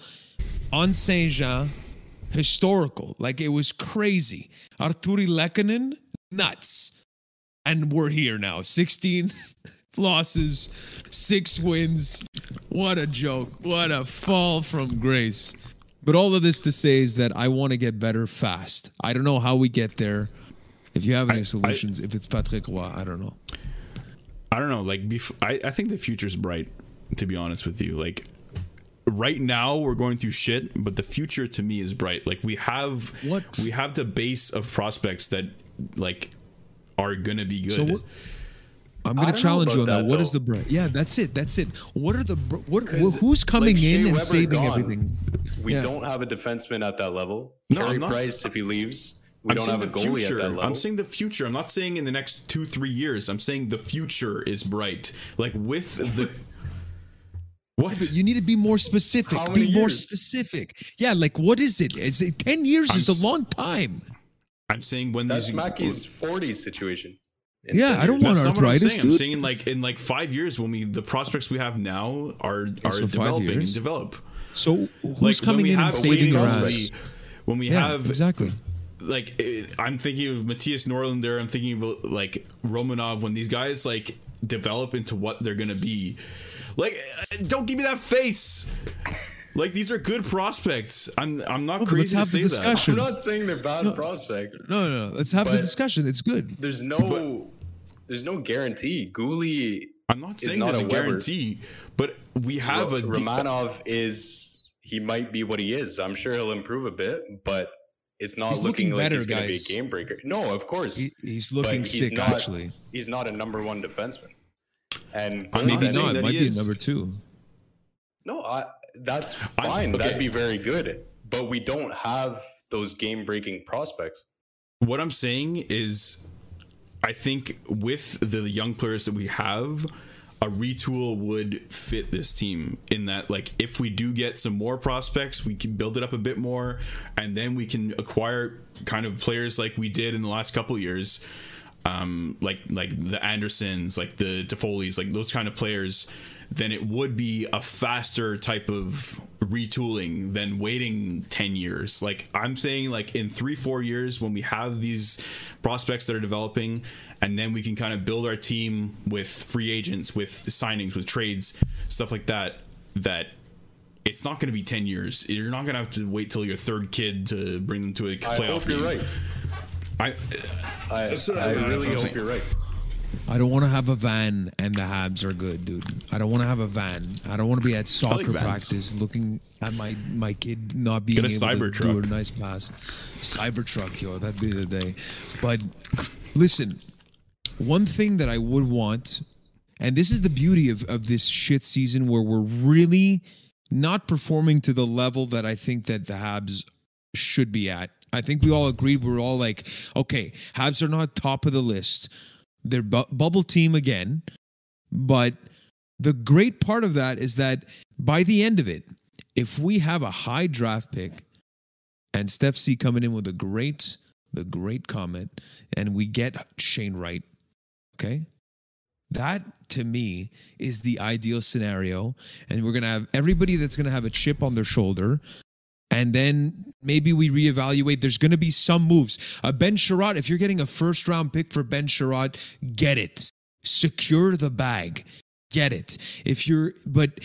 on saint jean historical. Like it was crazy. Artturi Lehkonen, nuts. And we're here now. 16 losses, six wins. What a joke. What a fall from grace. But all of this to say is that I want to get better fast. I don't know how we get there. If you have any solutions, I, if it's Patrick Roy, I don't know. I don't know. Like, bef- I, I think the future's bright, to be honest with you. Like, right now we're going through shit, but the future to me is bright. Like we have what we have the base of prospects that like are gonna be good. So what, I'm gonna challenge you on that. that what is the bright? Yeah, that's it. That's it. What are the what? Who's coming like in and Weber saving gone. everything? We yeah. don't have a defenseman at that level. No, Carey Price, if he leaves. We I'm don't have a goalie future. at that level. I'm saying the future. I'm not saying in the next two, three years. I'm saying the future is bright. Like with the what? You need to be more specific. How be more specific. Yeah, like what is it? Is it ten years? I'm, is a long time. I'm saying when that's these Mackey's 40 situation. Yeah, I don't want that's arthritis, I'm dude. I'm saying like in like five years when we the prospects we have now are are so developing and develop. So who's like, coming in and saving your ass? When we yeah, have exactly like eh, I'm thinking of Mattias Norlinder, I'm thinking of like Romanov when these guys like develop into what they're gonna be like, uh, don't give me that face. Like these are good prospects. I'm I'm not crazy let's have to say the discussion. that. I'm not saying they're bad no, prospects. No, no, no. let's have the discussion. It's good. There's no but, there's no guarantee. Guhle I'm not saying not there's a, a guarantee, but we have R- a Romanov is he might be what he is. I'm sure he'll improve a bit, but it's not he's looking, looking like better, he's going to be a game breaker. No, of course. He, he's looking he's sick not, actually. He's not a number 1 defenseman. And maybe not. It Might be number two. No, I, that's fine. Okay. That'd be very good. But we don't have those game breaking prospects. What I'm saying is, I think with the young players that we have, a retool would fit this team in that like if we do get some more prospects we can build it up a bit more and then we can acquire kind of players like we did in the last couple years um, like like the Andersons, like the Toffoli's, like those kind of players, then it would be a faster type of retooling than waiting 10 years. Like I'm saying like in 3 4 years when we have these prospects that are developing and then we can kind of build our team with free agents, with signings, with trades, stuff like that that it's not going to be 10 years. You're not going to have to wait till your third kid to bring them to a playoff I hope game. you're right. I I, I really hope you're right. I don't want to have a van and the Habs are good, dude. I don't want to have a van. I don't want to be at soccer vans. practice looking at my my kid not being Get a able to Cybertruck. do a nice pass. Cybertruck, yo, that'd be the day. But listen, one thing that I would want, and this is the beauty of, of this shit season where we're really not performing to the level that I think that the Habs should be at. I think we all agreed. We're all like, okay, Habs are not top of the list. They're bu- bubble team again. But the great part of that is that by the end of it, if we have a high draft pick and Steph C coming in with a great, the great comment, and we get Shane Wright, okay, that to me is the ideal scenario. And we're gonna have everybody that's gonna have a chip on their shoulder. And then maybe we reevaluate. There's going to be some moves. Uh, Ben Chiarot, if you're getting a first round pick for Ben Chiarot, get it. Secure the bag. Get it. If you're, but,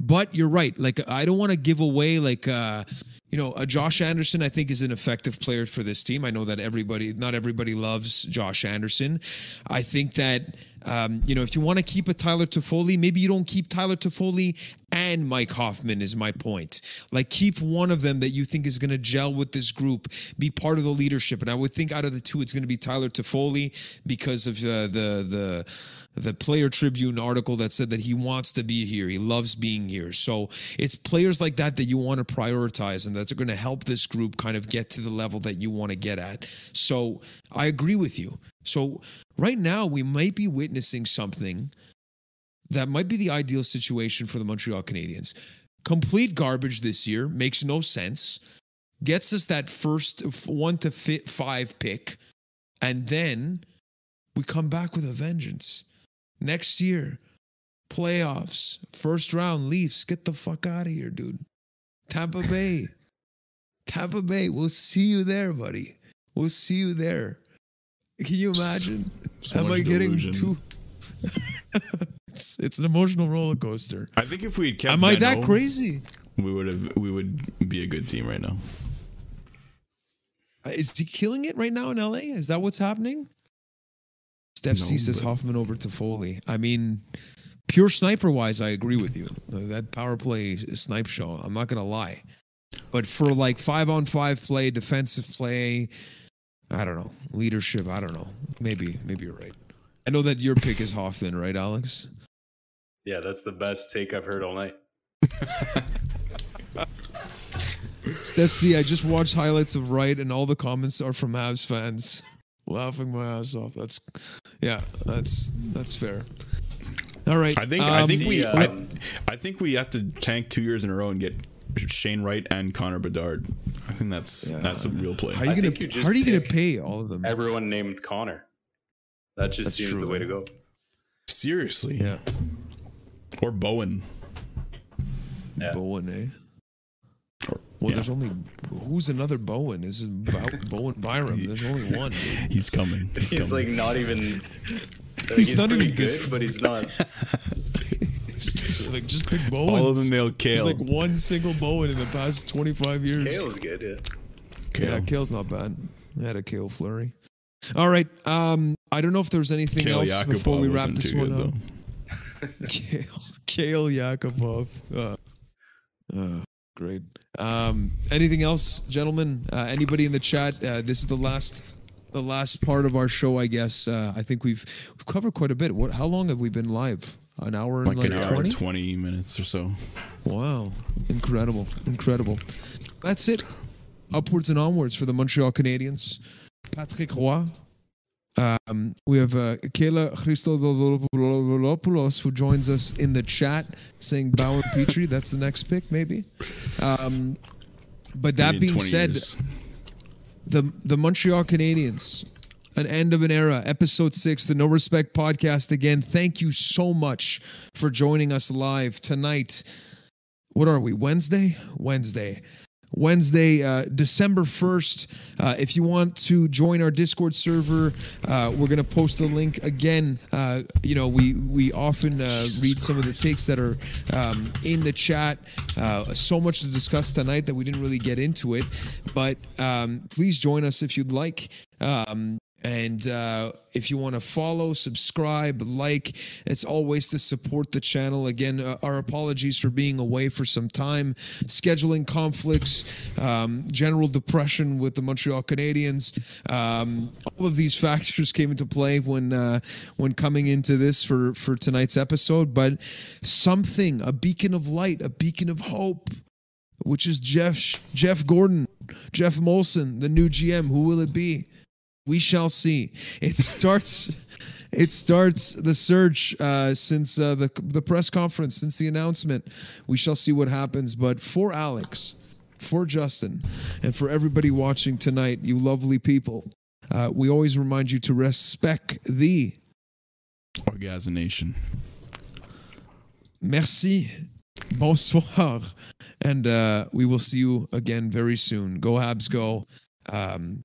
but you're right. Like, I don't want to give away, like, uh, you know, uh, Josh Anderson, I think, is an effective player for this team. I know that everybody, not everybody loves Josh Anderson. I think that, um, you know, if you want to keep a Tyler Toffoli, maybe you don't keep Tyler Toffoli and Mike Hoffman, is my point. Like, keep one of them that you think is going to gel with this group, be part of the leadership. And I would think out of the two, it's going to be Tyler Toffoli because of uh, the, the, the player tribune article that said that he wants to be here. He loves being here. So it's players like that that you want to prioritize and that's going to help this group kind of get to the level that you want to get at. So i agree with you. So right now we might be witnessing something that might be the ideal situation for the montreal canadiens. Complete garbage this year makes no sense gets us that first one to five pick and then we come back with a vengeance next year playoffs first round leafs. Get the fuck out of here dude. Tampa bay. Tampa bay we'll see you there buddy. We'll see you there. Can you imagine? So am i getting too it's, it's an emotional roller coaster. I think if we had kept am i that crazy? we would have we would be a good team right now. Uh, is he killing it right now in la is that what's happening steph C No, says but- hoffman over Toffoli. I mean pure sniper wise i agree with you. That power play is snipe show i'm not gonna lie. But for like five on five play defensive play i don't know. Leadership i don't know. Maybe maybe you're right. I know that your pick is hoffman right alex? Yeah, that's the best take I've heard all night. Steph C, I just watched highlights of Wright, and all the comments are from Habs fans, laughing my ass off. That's, yeah, that's that's fair. All right, I think I um, think we the, I, I think we have to tank two years in a row and get Shane Wright and Connor Bedard. I think that's Yeah. that's a real play. How are you I gonna you How are you gonna pay all of them? Everyone named Connor. That just That's seems true, the way to go. Seriously, yeah, or Bowen. Yeah. Bowen, eh? Or- Well, yeah. there's only who's another Bowen? Is it Bowen Byram? There's only one. He's coming. He's, He's coming. like not even. Like, He's he's, not even good, good. but he's not. like just pick Bowen. all of them nailed There's Kale. like one single Bowen in the past 25 years. Kale's good. Yeah. Kale. Yeah, Kale's not bad. I had a Cale Fleury. All right. Um, I don't know if there's anything Kale else Yakupov before we wrap this one good, up. Kale, Kale Yakupov. Uh, uh, great. Um, anything else, gentlemen? Uh, anybody in the chat? Uh, this is the last, the last part of our show, I guess. Uh, I think we've, we've covered quite a bit. What? How long have we been live? An hour and Like like, an hour 20? and 20 minutes or so. Wow. Incredible. Incredible. That's it. Upwards and onwards for the Montreal Canadiens. Patrick Roy. Um, we have uh, Kayla Christodolopoulos who joins us in the chat saying Bauer Petrie. That's the next pick, maybe. Um, but that being said, years. the the Montreal Canadiens, an end of an era, episode six, the No Respect podcast. Again, thank you so much for joining us live tonight. What are we? Wednesday? Wednesday. Wednesday, uh, December 1st. Uh, if you want to join our Discord server, uh, we're going to post the link again. Uh, you know, we, we often uh, read some of the takes that are um, in the chat. Uh, so much to discuss tonight that we didn't really get into it. But um, please join us if you'd like. Um, And uh, if you want to follow, subscribe, like, it's always to support the channel. Again, uh, our apologies for being away for some time, scheduling conflicts, um, general depression with the Montreal Canadiens. Um, all of these factors came into play when uh, when coming into this for for tonight's episode. But something, a beacon of light, a beacon of hope, which is Jeff Jeff Gorton, Geoff Molson, the new GM. Who will it be? We shall see. It starts. it starts the search uh, since uh, the the press conference, since the announcement. We shall see what happens. But for Alex, for Justin, and for everybody watching tonight, you lovely people, uh, we always remind you to respect the Orgasm Nation. Merci. Bonsoir. And uh, we will see you again very soon. Go Habs, go. Um,